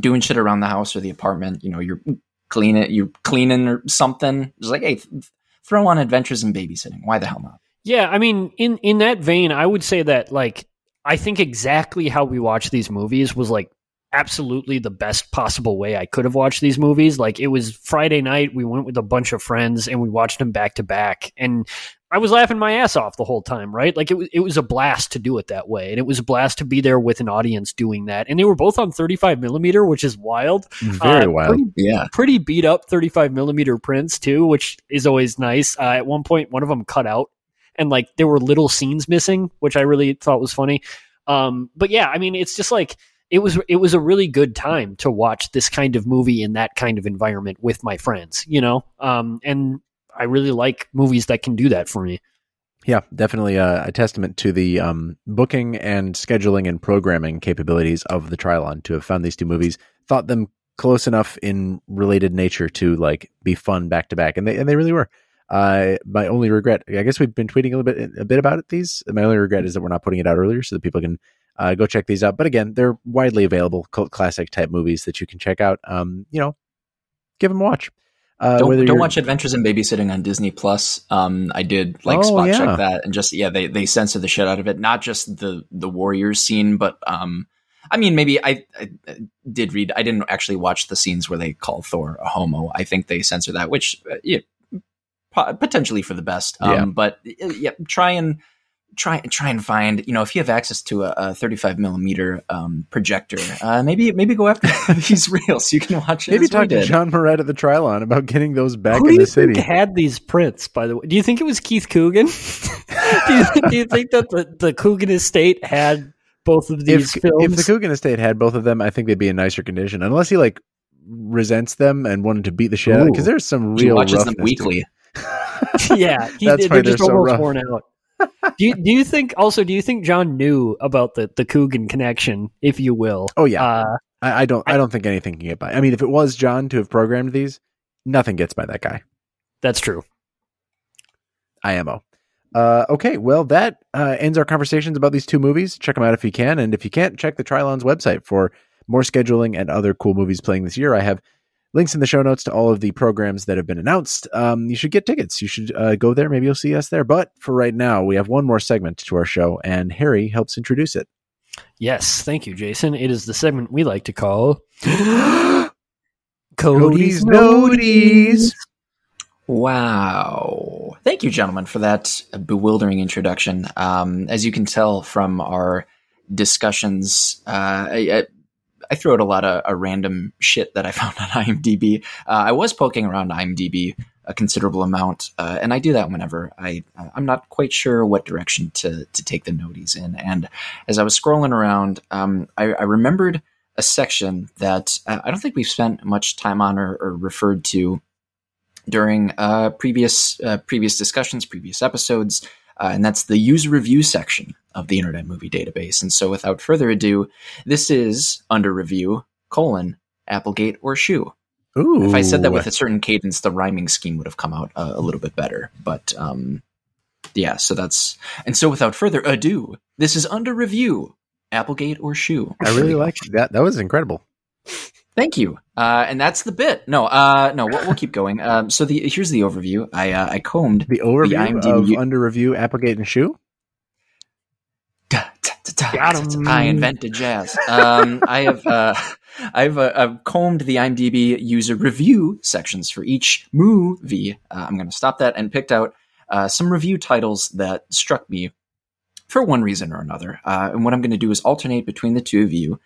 doing shit around the house or the apartment. You know, you're cleaning, you're cleaning or something. It's like, hey, th- throw on Adventures in Babysitting. Why the hell not? Yeah, I mean, in in that vein, I would say that like I think exactly how we watch these movies was like absolutely the best possible way I could have watched these movies. Like it was Friday night, we went with a bunch of friends and we watched them back to back and I was laughing my ass off the whole time, right? Like it was it was a blast to do it that way. And it was a blast to be there with an audience doing that. And they were both on 35 millimeter, which is wild. Very Uh, wild. Pretty, Yeah. pretty beat up 35 millimeter prints too, which is always nice. Uh, at one point, one of them cut out, and like there were little scenes missing, which I really thought was funny. Um, but yeah, I mean, it's just like it was. It was a really good time to watch this kind of movie in that kind of environment with my friends, you know. Um, and I really like movies that can do that for me. Yeah, definitely a, a testament to the um, booking and scheduling and programming capabilities of the Trylon to have found these two movies, thought them close enough in related nature to like be fun back to back, and they and they really were. Uh, my only regret, I guess we've been tweeting a little bit a bit about it. These, my only regret is that we're not putting it out earlier so that people can uh, go check these out. But again, they're widely available cult classic type movies that you can check out. Um, you know, give them a watch. Uh, don't don't watch Adventures in Babysitting on Disney Plus. Um, I did like Oh, spot yeah. check that and just yeah, they they censor the shit out of it. Not just the the Warriors scene, but um, I mean maybe I, I did read. I didn't actually watch the scenes where they call Thor a homo. I think they censor that, which uh, yeah, po- potentially for the best. Um, Yeah. but yeah, try and try try and find you know if you have access to a, a 35 millimeter um, projector, uh, maybe maybe go after these reels. You can watch it. Maybe talk to. John Moret at the Trylon about getting those back Who in do you the city. think had these prints? By the way, do you think it was Keith Coogan? do, you, do you think that the, the Coogan estate had both of these if, films? if the Coogan estate had both of them, I think they'd be in nicer condition. Unless he like resents them and wanted to beat the shit out Ooh. because there's some real he watches them weekly. yeah, he, That's they're why they're just so almost rough. worn out. Do you do you think also do you think John knew about the the Coogan connection, if you will? Oh yeah, Uh, I, I don't. I don't think anything can get by. I mean, if it was John to have programmed these, nothing gets by that guy. that's true. IMO. Uh, okay, well, that uh, ends our conversations about these two movies. Check them out if you can. And if you can't, check the Trylon's website for more scheduling and other cool movies playing this year. I have links in the show notes to all of the programs that have been announced. Um, you should get tickets. You should uh, go there. Maybe you'll see us there. But for right now, we have one more segment to our show, and Harry helps introduce it. Yes, thank you, Jason. It is the segment we like to call Cody's Noties. Wow. Thank you, gentlemen, for that bewildering introduction. Um, as you can tell from our discussions, uh, I, I, I threw out a lot of uh, random shit that I found on IMDb. Uh, I was poking around IMDb a considerable amount, uh, and I do that whenever I I'm not quite sure what direction to to take the noties in. And as I was scrolling around, um, I, I remembered a section that uh, I don't think we've spent much time on or, or referred to during uh, previous uh, previous discussions, previous episodes, uh, and that's the user review section of the Internet Movie Database. And so, without further ado, this is under review colon Applegate or shoe. Ooh. If I said that with a certain cadence, the rhyming scheme would have come out uh, a little bit better. But um, yeah, so that's and so without further ado, this is under review Applegate or shoe. I really like that. That was incredible. Thank you. Uh, and that's the bit. No, uh, no, we'll, we'll keep going. Um, so the here's the overview. I uh, I combed The overview IMDb of under review Applegate and Shoe. Da, da, da, da, Got da, 'em. da. I invented jazz. Um, I have uh, I've, uh, I've combed the IMDb user review sections for each movie. Uh, I'm going to stop that and picked out uh, some review titles that struck me for one reason or another. Uh, and what I'm going to do is alternate between the two of you.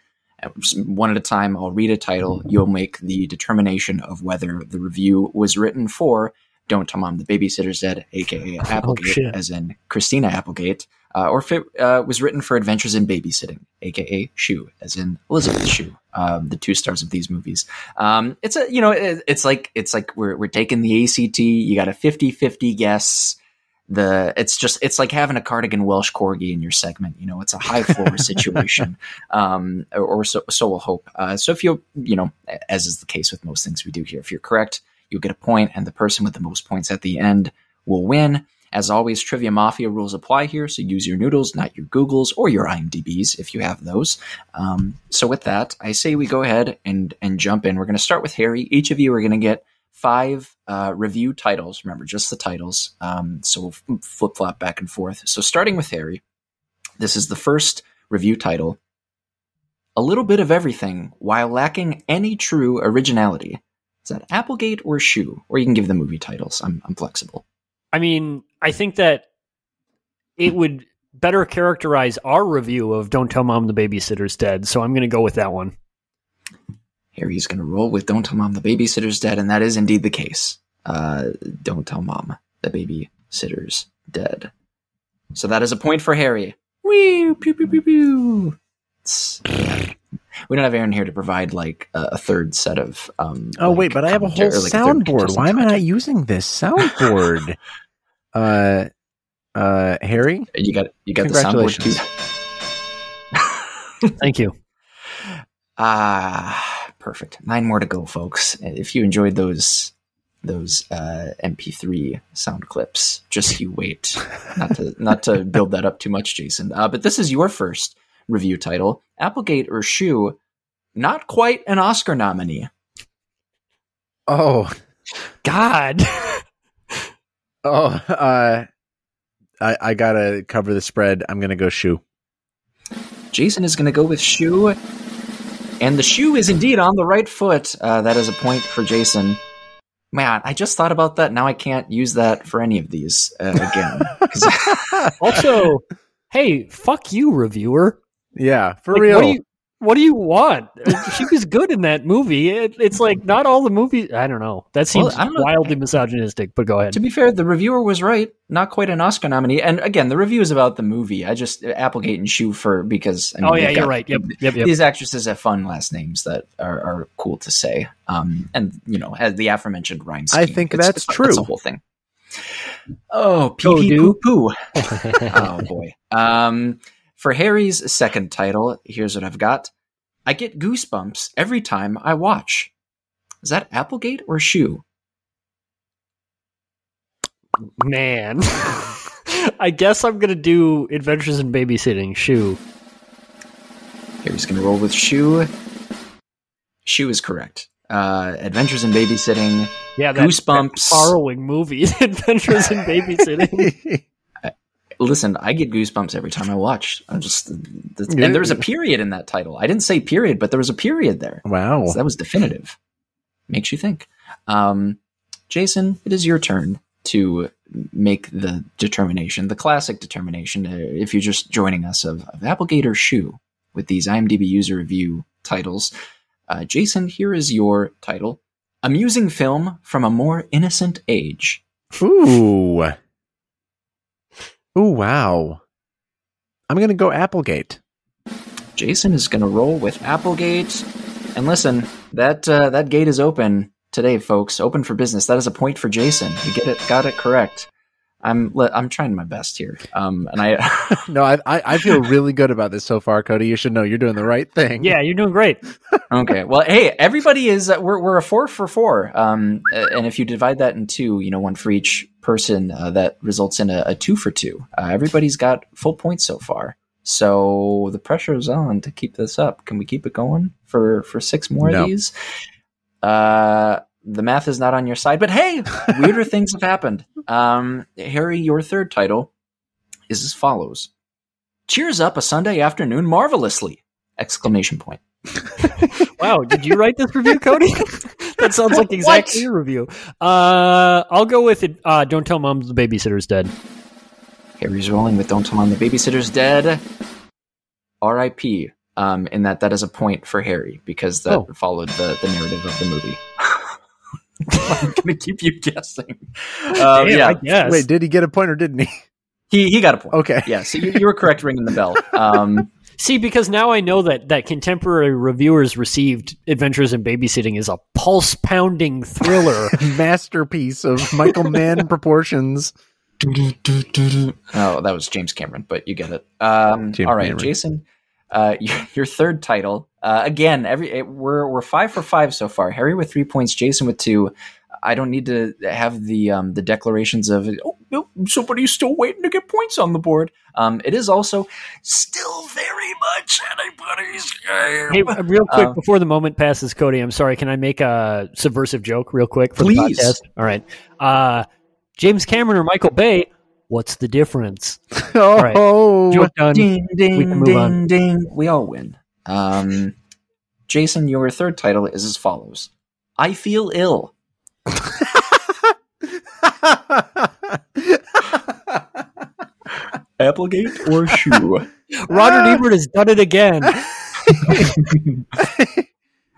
One at a time, I'll read a title. You'll make the determination of whether the review was written for Don't Tell Mom the Babysitter's Dead, aka Applegate, shit. as in Christina Applegate, uh, or if it uh, was written for Adventures in Babysitting, aka Shoe, as in Elizabeth Shue, um, the two stars of these movies. Um, it's a you know it, it's like it's like we're we're taking the ACT. You got a 50-50 guess. The it's just it's like having a cardigan Welsh corgi in your segment. You know, it's a high floor situation, um, or, so so we'll hope. Uh, so if you you know, as is the case with most things we do here, if you're correct, you'll get a point, and the person with the most points at the end will win. As always, Trivia Mafia rules apply here, so use your noodles, not your Googles or your IMDb's if you have those. Um, so with that, I say we go ahead and and jump in. We're going to start with Harry. Each of you are going to get five uh, review titles. Remember, just the titles. Um, so we'll flip flop back and forth. So starting with Harry, this is the first review title. A little bit of everything while lacking any true originality. Is that Applegate or Shoe? Or you can give the movie titles. I'm, I'm flexible. I mean, I think that it would better characterize our review of Don't Tell Mom the Babysitter's Dead, so I'm going to go with that one. Harry's going to roll with Don't Tell Mom the Babysitter's Dead, and that is indeed the case. Uh, don't Tell Mom the Babysitter's Dead. So that is a point for Harry. Wee, pew, pew, pew, pew. Yeah. We don't have Aaron here to provide like a, a third set of. Um, oh like, wait, but I have a whole like soundboard. Why am I not using this soundboard? uh, uh, Harry, you got you got the soundboard. Thank you. Ah, perfect. Nine more to go, folks. If you enjoyed those those uh, MP3 sound clips, just you wait. not to not to build that up too much, Jason. Uh, but this is your first review title, Applegate or Shoe. Not quite an Oscar nominee. Oh, God. oh, uh, I I gotta cover the spread. I'm gonna go Shoe. Jason is gonna go with Shoe. And the shoe is indeed on the right foot. Uh, that is a point for Jason. Man, I just thought about that. Now I can't use that for any of these uh, again. also, hey, fuck you, reviewer. Yeah, for like, real. What do, you, what do you want? she was good in that movie. It, it's like not all the movies. I don't know. That seems well, wildly misogynistic. But go ahead. To be fair, the reviewer was right. Not quite an Oscar nominee. And again, the review is about the movie. I just Applegate and Shoe for because. I mean, oh yeah, you're right. Yep, yep, yep. These actresses have fun last names that are, are cool to say. Um, and you know, as the aforementioned rhyme scheme. I think it's, that's it's, true. That's the whole thing. Oh, pee pee poo poo. oh boy. Um. For Harry's second title, here's what I've got. I get goosebumps every time I watch. Is that Applegate or Shoe? Man. I guess I'm going to do Adventures in Babysitting, Shoe. Harry's going to roll with Shoe. Shoe is correct. Uh, Adventures in Babysitting. Yeah, that, Goosebumps. That borrowing movie, Adventures in Babysitting listen, I get goosebumps every time I watch. I'm just, and there was a period in that title. I didn't say period, but there was a period there. Wow, so that was definitive. Makes you think. Um, Jason, it is your turn to make the determination, the classic determination. Uh, if you're just joining us of, of Applegate or Shoe with these IMDb user review titles, uh, Jason, here is your title: amusing film from a more innocent age. Ooh. Oh wow! I'm gonna go Applegate. Jason is gonna roll with Applegate, and listen, that uh, that gate is open today, folks. Open for business. That is a point for Jason. You get it, got it correct. I'm I'm trying my best here. Um, and I no, I I feel really good about this so far, Cody. You should know you're doing the right thing. Yeah, you're doing great. okay, well, hey, everybody is uh, we're we're a four for four. Um, and if you divide that in two, you know, one for each person, uh, that results in a, a, two for two. Uh, everybody's got full points so far. So the pressure is on to keep this up. Can we keep it going for for six more no. of these? Uh the math is not on your side. But hey, weirder things have happened. Um, Harry, your third title is as follows: "Cheers up a Sunday afternoon marvelously!" Exclamation point. wow, did you write this review, Cody? that sounds like exactly your review. Uh, I'll go with it. Uh, don't tell mom the babysitter's dead. Harry's rolling with "Don't tell mom the babysitter's dead." R.I.P. Um, in that that is a point for Harry because that oh. followed the, the narrative of the movie. I'm gonna keep you guessing. Um, Damn, yeah. Wait, did he get a point or didn't he? He he got a point. Okay. Yeah. So you, you were correct ringing the bell. Um, See, because now I know that that contemporary reviewers received Adventures in Babysitting as a pulse pounding thriller masterpiece of Michael Mann proportions. oh, that was James Cameron, but you get it. Um, all right, Cameron. Jason, uh, your, your, third title. Uh, again, every it, we're we're five for five so far. Harry with three points, Jason with two. I don't need to have the um, the declarations of oh no, somebody's still waiting to get points on the board. Um, it is also still very much anybody's game. Hey, uh, real quick Uh, before the moment passes, Cody. I'm sorry. Can I make a subversive joke real quick for Please. the podcast? All right. Uh, James Cameron or Michael Bay? What's the difference? right. oh, Joke done. ding We can move ding on. ding. We all win. Um, Jason, your third title is as follows: I feel ill. Applegate or shoe? Roger Ebert has done it again.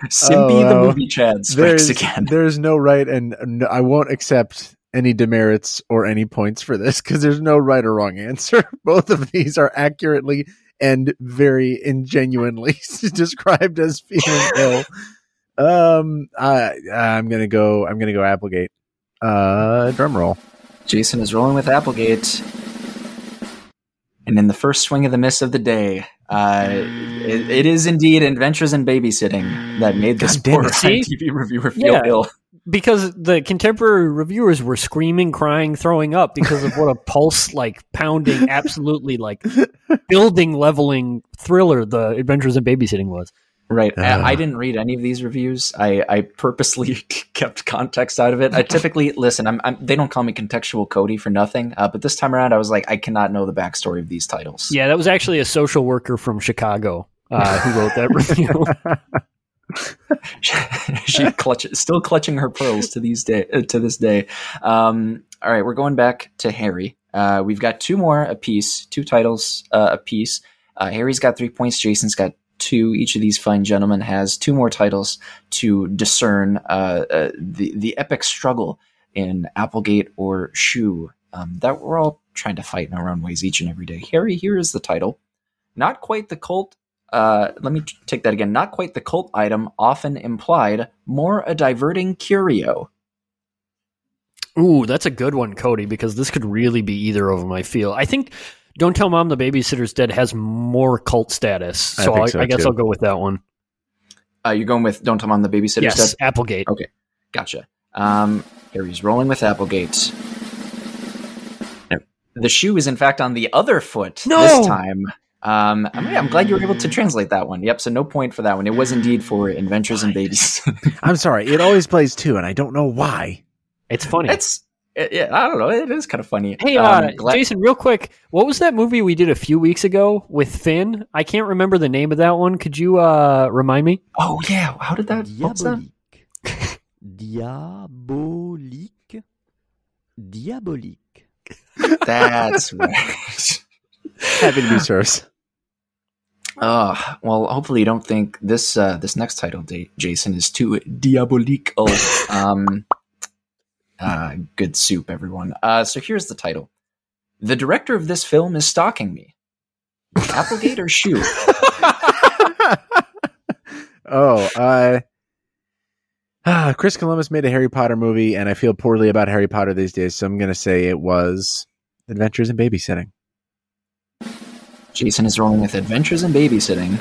Simpy Oh, the movie Chad strikes there's, again. there's no right, and no, I won't accept any demerits or any points for this because there's no right or wrong answer. Both of these are accurately and very ingenuinely described as feeling ill. Um, I I'm gonna go. I'm gonna go Applegate. Uh, drum roll. Jason is rolling with Applegate. And in the first swing of the miss of the day, uh, it, it is indeed Adventures in Babysitting that made this God poor it. TV reviewer feel Yeah. ill. Because the contemporary reviewers were screaming, crying, throwing up because of what a pulse like pounding, absolutely like building leveling thriller the Adventures in Babysitting was. Right. I- I didn't read any of these reviews. I, I purposely kept context out of it. I typically listen. I'm, I'm they don't call me contextual Cody for nothing. Uh, but this time around, I was like, I cannot know the backstory of these titles. Yeah, that was actually a social worker from Chicago uh, who wrote that review. she clutch, still clutching her pearls to these day uh, to this day. Um, all right, we're going back to Harry. Uh, we've got two more a piece, two titles uh, apiece. Uh, Harry's got three points. Jason's got two. Each of these fine gentlemen has two more titles to discern uh, uh, the the epic struggle in Applegate or Shoe um, that we're all trying to fight in our own ways each and every day. Harry, here is the title. Not quite the cult uh, let me t- take that again. Not quite the cult item often implied, more a diverting curio. Ooh, that's a good one, Cody, because this could really be either of them. I feel. I think "Don't Tell Mom the Babysitter's Dead" has more cult status, so I, think so, I guess. I'll go with that one. Uh, you're going with Don't Tell Mom the Babysitter's Dead? yes, Dead? Applegate. Okay, gotcha. Um, Harry's rolling with Applegate. No, The shoe is in fact on the other foot No! this time. Um, I'm, I'm glad you were able to translate that one. Yep, so no point for that one. It was indeed for Adventures in Babies. I'm sorry. It always plays two, and I don't know why. It's funny. it's, it- yeah, I don't know. It is kind of funny. Hey, Um, uh, glad- Jason, real quick, what was that movie we did a few weeks ago with Finn? I can't remember the name of that one. Could you uh, remind me? oh yeah, how did that? What's that? Diabolique. Diabolique. That's right. Happy to be sirs. Uh, well, hopefully you don't think this uh, this next title, Jason, is too diabolical. um, uh, good soup, everyone. Uh, so here's the title: The director of this film is stalking me. Applegate or shoe? oh, uh, Chris Columbus made a Harry Potter movie, and I feel poorly about Harry Potter these days, so I'm going to say it was Adventures in Babysitting. Jason is rolling with Adventures in Babysitting.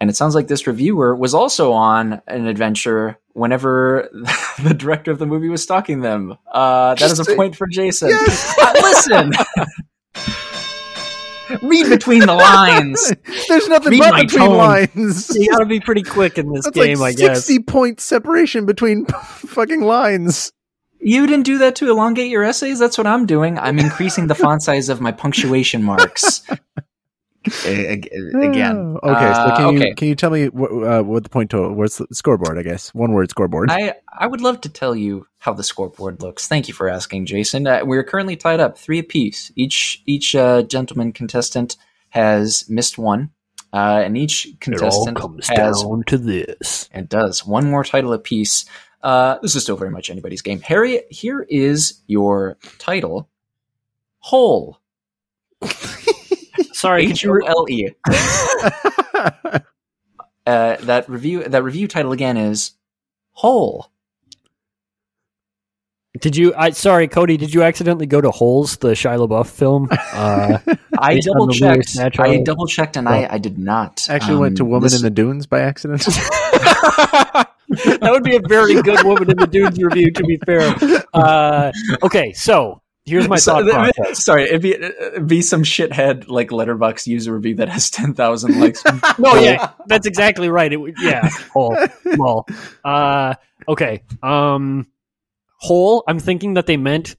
And it sounds like this reviewer was also on an adventure whenever the director of the movie was stalking them. Uh, that is a point for Jason. Yes! Uh, listen! Read between the lines. There's nothing Read but between tone. lines. You got to be pretty quick in this That's game, like I guess. 60 point separation between fucking lines. You didn't do that to elongate your essays? That's what I'm doing. I'm increasing the font size of my punctuation marks. Again. Oh, okay, so Uh, can okay. you can you tell me what, uh, what the point total? What's the scoreboard? I guess one word scoreboard. I, I would love to tell you how the scoreboard looks. Thank you for asking, Jason. Uh, we're currently tied up three apiece. Each each uh, gentleman contestant has missed one, uh, and each It all contestant comes has down to this. it does one more title apiece. Uh, this is still very much anybody's game. Harry, here is your title: Hole. Sorry, could H you O re- L E. Uh, That review that review title again is Hole. did you? I sorry, Cody. Did you accidentally go to Holes, the Shia LaBeouf film? Uh, I double checked. Louis I double checked, and I, I did not. Actually, went to Um, Woman this- in the Dunes by accident. That would be a very good woman in the dudes review. To be fair, uh, okay. So here's my So- thought process. Sorry, it'd be, it'd be some shithead like Letterboxd user review that has ten thousand likes. No, yeah, that's exactly right. It would, yeah, whole, well, uh, okay. Um, whole. I'm thinking that they meant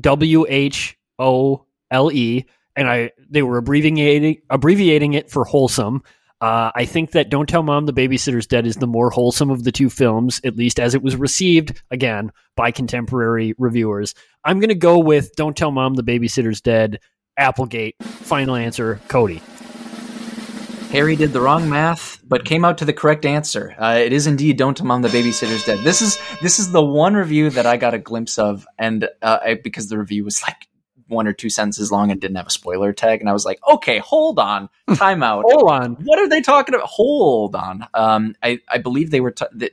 W H O L E, and I they were abbreviating abbreviating it for wholesome. Uh, I think that Don't Tell Mom the Babysitter's Dead is the more wholesome of the two films, at least as it was received, again, by contemporary reviewers. I'm going to go with Don't Tell Mom the Babysitter's Dead, Applegate. Final answer, Cody. Harry did the wrong math, but came out to the correct answer. Uh, it is indeed "Don't Tell Mom the Babysitter's Dead." This is this is the one review that I got a glimpse of, and uh, I, because the review was like one or two sentences long and didn't have a spoiler tag, and I was like, "Okay, hold on, time out. Hold on. what are they talking about? Hold on." Um, I I believe they were t- the,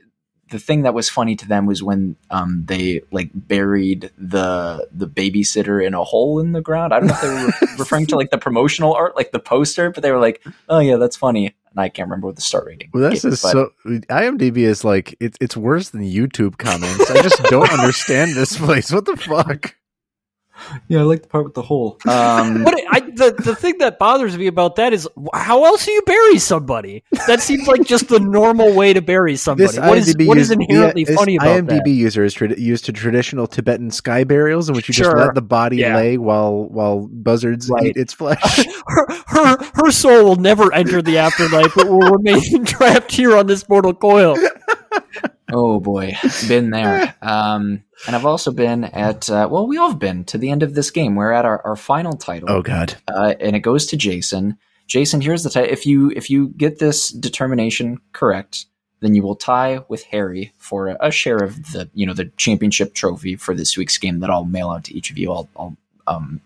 the thing that was funny to them was when um they like buried the the babysitter in a hole in the ground. I don't know if they were re- referring to like the promotional art, like the poster, but they were like, "Oh yeah, that's funny." And I can't remember what the star rating. Well, this is so. IMDb is like it's it's worse than YouTube comments. I just don't understand this place. What the fuck? yeah. I like the part with the hole. Um, What I, the the thing that bothers me about that is how else do you bury somebody? That seems like just the normal way to bury somebody. This What is IMDb what is us- inherently the- this funny about IMDb that? user is trad used to traditional Tibetan sky burials, in which you just let the body Yeah. lay while while buzzards Right. eat its flesh. Her, her her soul will never enter the afterlife, but will remain trapped here on this mortal coil. Oh boy, been there. Um, and I've also been at. Uh, well, we all have been to the end of this game. We're at our, our final title. oh god. uh, and it goes to Jason. Jason, here's the tie. If you if you get this determination correct, then you will tie with Harry for a, a share of the you know the championship trophy for this week's game that I'll mail out to each of you. I'll, I'll um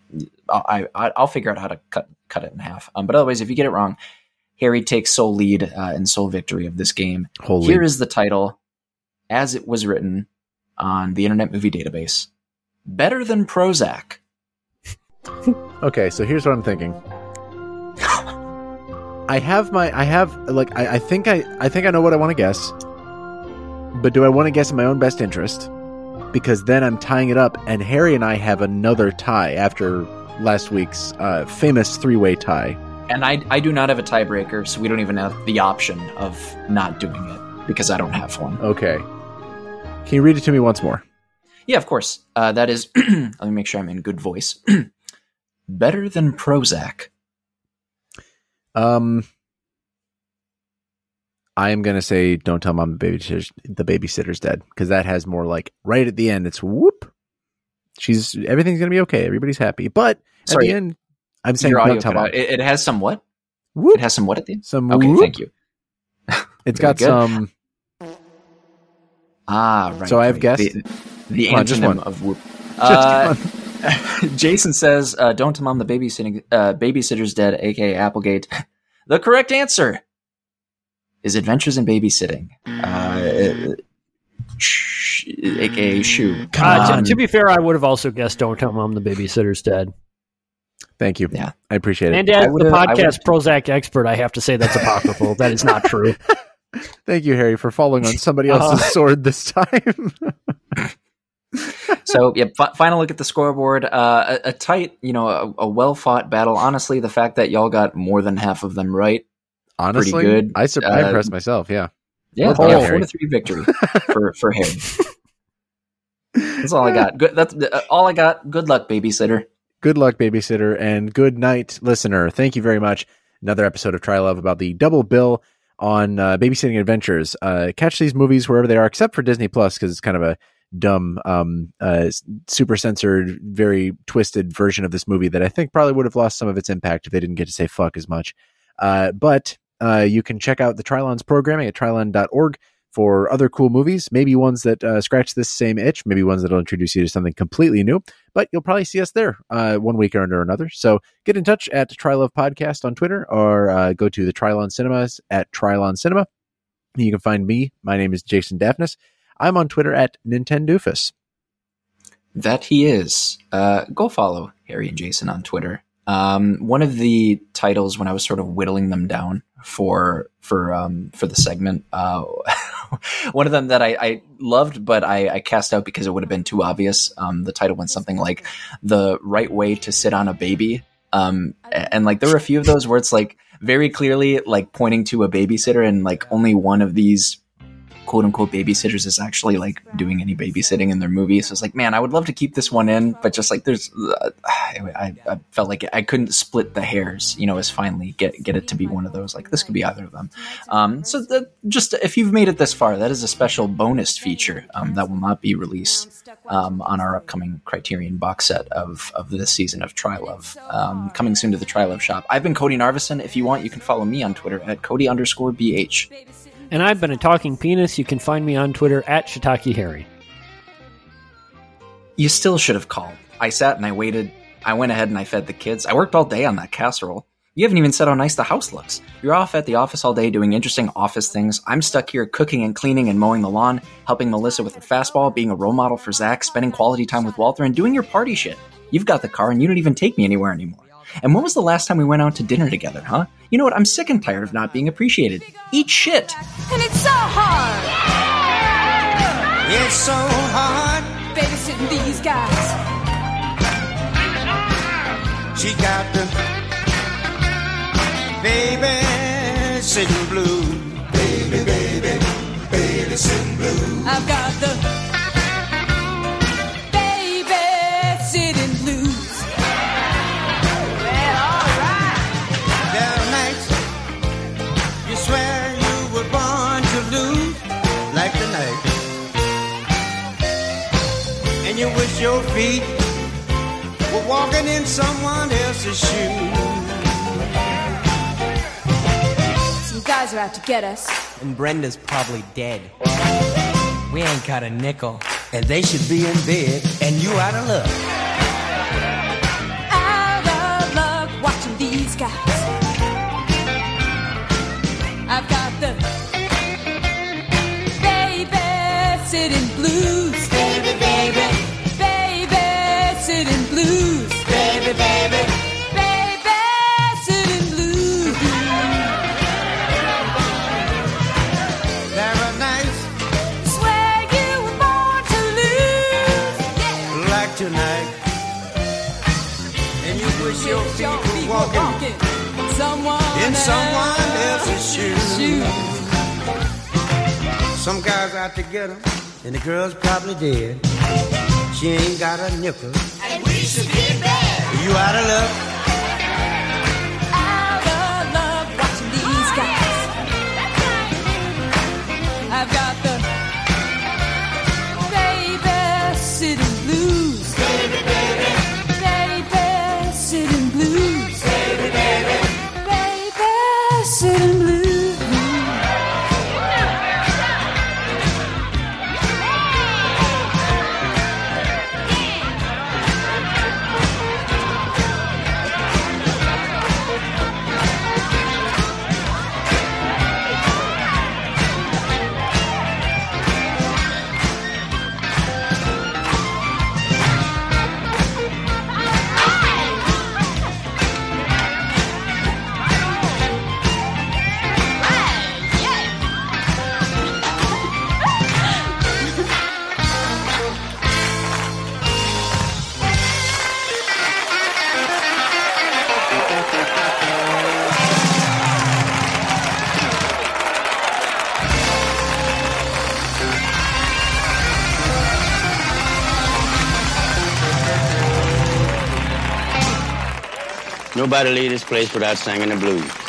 I, I I'll figure out how to cut cut it in half. Um, but otherwise, if you get it wrong, Harry takes sole lead uh, and sole victory of this game. Holy. Here is the title, as it was written on the Internet Movie Database. Better than Prozac. Okay, so here's what I'm thinking. I have my I have like I, I think I I think I know what I want to guess. But do I want to guess in my own best interest? Because then I'm tying it up and Harry and I have another tie after last week's uh, famous three-way tie. And I, I do not have a tiebreaker, so we don't even have the option of not doing it because I don't have one. Okay. Can you read it to me once more? Yeah, of course. Uh, that is, let me make sure I'm in good voice. Better than Prozac. Um I am gonna say don't tell mom the babysitter's the babysitter's dead because that has more like right at the end it's whoop. She's everything's gonna be okay. Everybody's happy, but Sorry, the end, I'm saying don't tell mom. It, it has some what? Whoop. It has some what at the end? some Okay, whoop. thank you. It's Very got good. some. Ah, right. So I've right. guessed? the, the Come on, just one. of whoop. Just Uh, one. Jason says, uh, "Don't tell mom the babysitting uh, babysitter's dead." aka Applegate. The correct answer is Adventures in Babysitting. Uh, sh- aka Shoe. Come Uh, to, on. to be fair, I would have also guessed "Don't Tell Mom the Babysitter's Dead." Thank you. Yeah. I appreciate it. And as the would've- I would've- podcast Prozac expert, I have to say that's apocryphal. that is not true. Thank you, Harry, for falling on somebody Uh-huh. else's sword this time. so yeah, fi- final look at the scoreboard. Uh, a, a tight, you know, a, a well fought battle. Honestly, the fact that y'all got more than half of them right, Honestly, good. I, sur- I Uh, impressed myself. Yeah. yeah, yeah, four to three victory for for Harry. That's all I got. Good. That's uh, all I got. Good luck, babysitter. Good luck, babysitter, and good night, listener. Thank you very much. Another episode of Trylove about the double bill on uh, babysitting adventures. Uh, catch these movies wherever they are, except for Disney Plus, because it's kind of a dumb, um, uh, super censored, very twisted version of this movie that I think probably would have lost some of its impact if they didn't get to say fuck as much. Uh, but uh, you can check out the Trylon's programming at trylon.org for other cool movies, maybe ones that uh, scratch this same itch, maybe ones that'll introduce you to something completely new. But you'll probably see us there uh, one week or another. So get in touch at Trylove Podcast on Twitter or uh, go to the Trylon Cinemas at Trylon Cinema. You can find me. My name is Jason Daphnis. I'm on Twitter at Nintendoofus. That he is. Uh, go follow Harry and Jason on Twitter. Um, one of the titles when I was sort of whittling them down for for um, for the segment uh, one of them that I, I loved, but I, I, cast out because it would have been too obvious. Um, the title went something like "The Right Way to Sit on a Baby," um, and like there were a few of those where it's like very clearly like pointing to a babysitter, and like only one of these quote unquote babysitters is actually like doing any babysitting in their movie. So it's like, man, I would love to keep this one in, but just like there's, uh, I, I, felt like I couldn't split the hairs, you know, as finally get get it to be one of those. Like this could be either of them. Um, so the, just if you've made it this far, that is a special bonus feature um, that will not be released um, on our upcoming Criterion box set of of this season of Trylove, um, coming soon to the Trylove shop. I've been Cody Narvison. If you want, you can follow me on Twitter at Cody underscore bh. And I've been a talking penis. You can find me on Twitter at Shiitake Harry. You still should have called. I sat and I waited. I went ahead and I fed the kids. I worked all day on that casserole. You haven't even said how nice the house looks. You're off at the office all day doing interesting office things. I'm stuck here cooking and cleaning and mowing the lawn, helping Melissa with her fastball, being a role model for Zach, spending quality time with Walter, and doing your party shit. You've got the car and you don't even take me anywhere anymore. And when was the last time we went out to dinner together, huh? You know what? I'm sick and tired of not being appreciated. Eat shit. And it's so hard. It's so hard. Babysitting these guys. She got the baby sitting blue. Baby, baby, baby sitting blue. I've got the you your feet were walking in someone else's shoes. Some guys are out to get us. And Brenda's probably dead. We ain't got a nickel. And they should be in bed, and you out of luck. Out of luck watching these guys. I've got the baby sitting blues. Baby, baby. Someone else's shoes. shoes. Some guys out to get them, and the girl's probably dead. She ain't got a nickel, and we should be bad. You out of luck. Out of luck watching these oh, guys. I've got Nobody leave this place without singing the blues.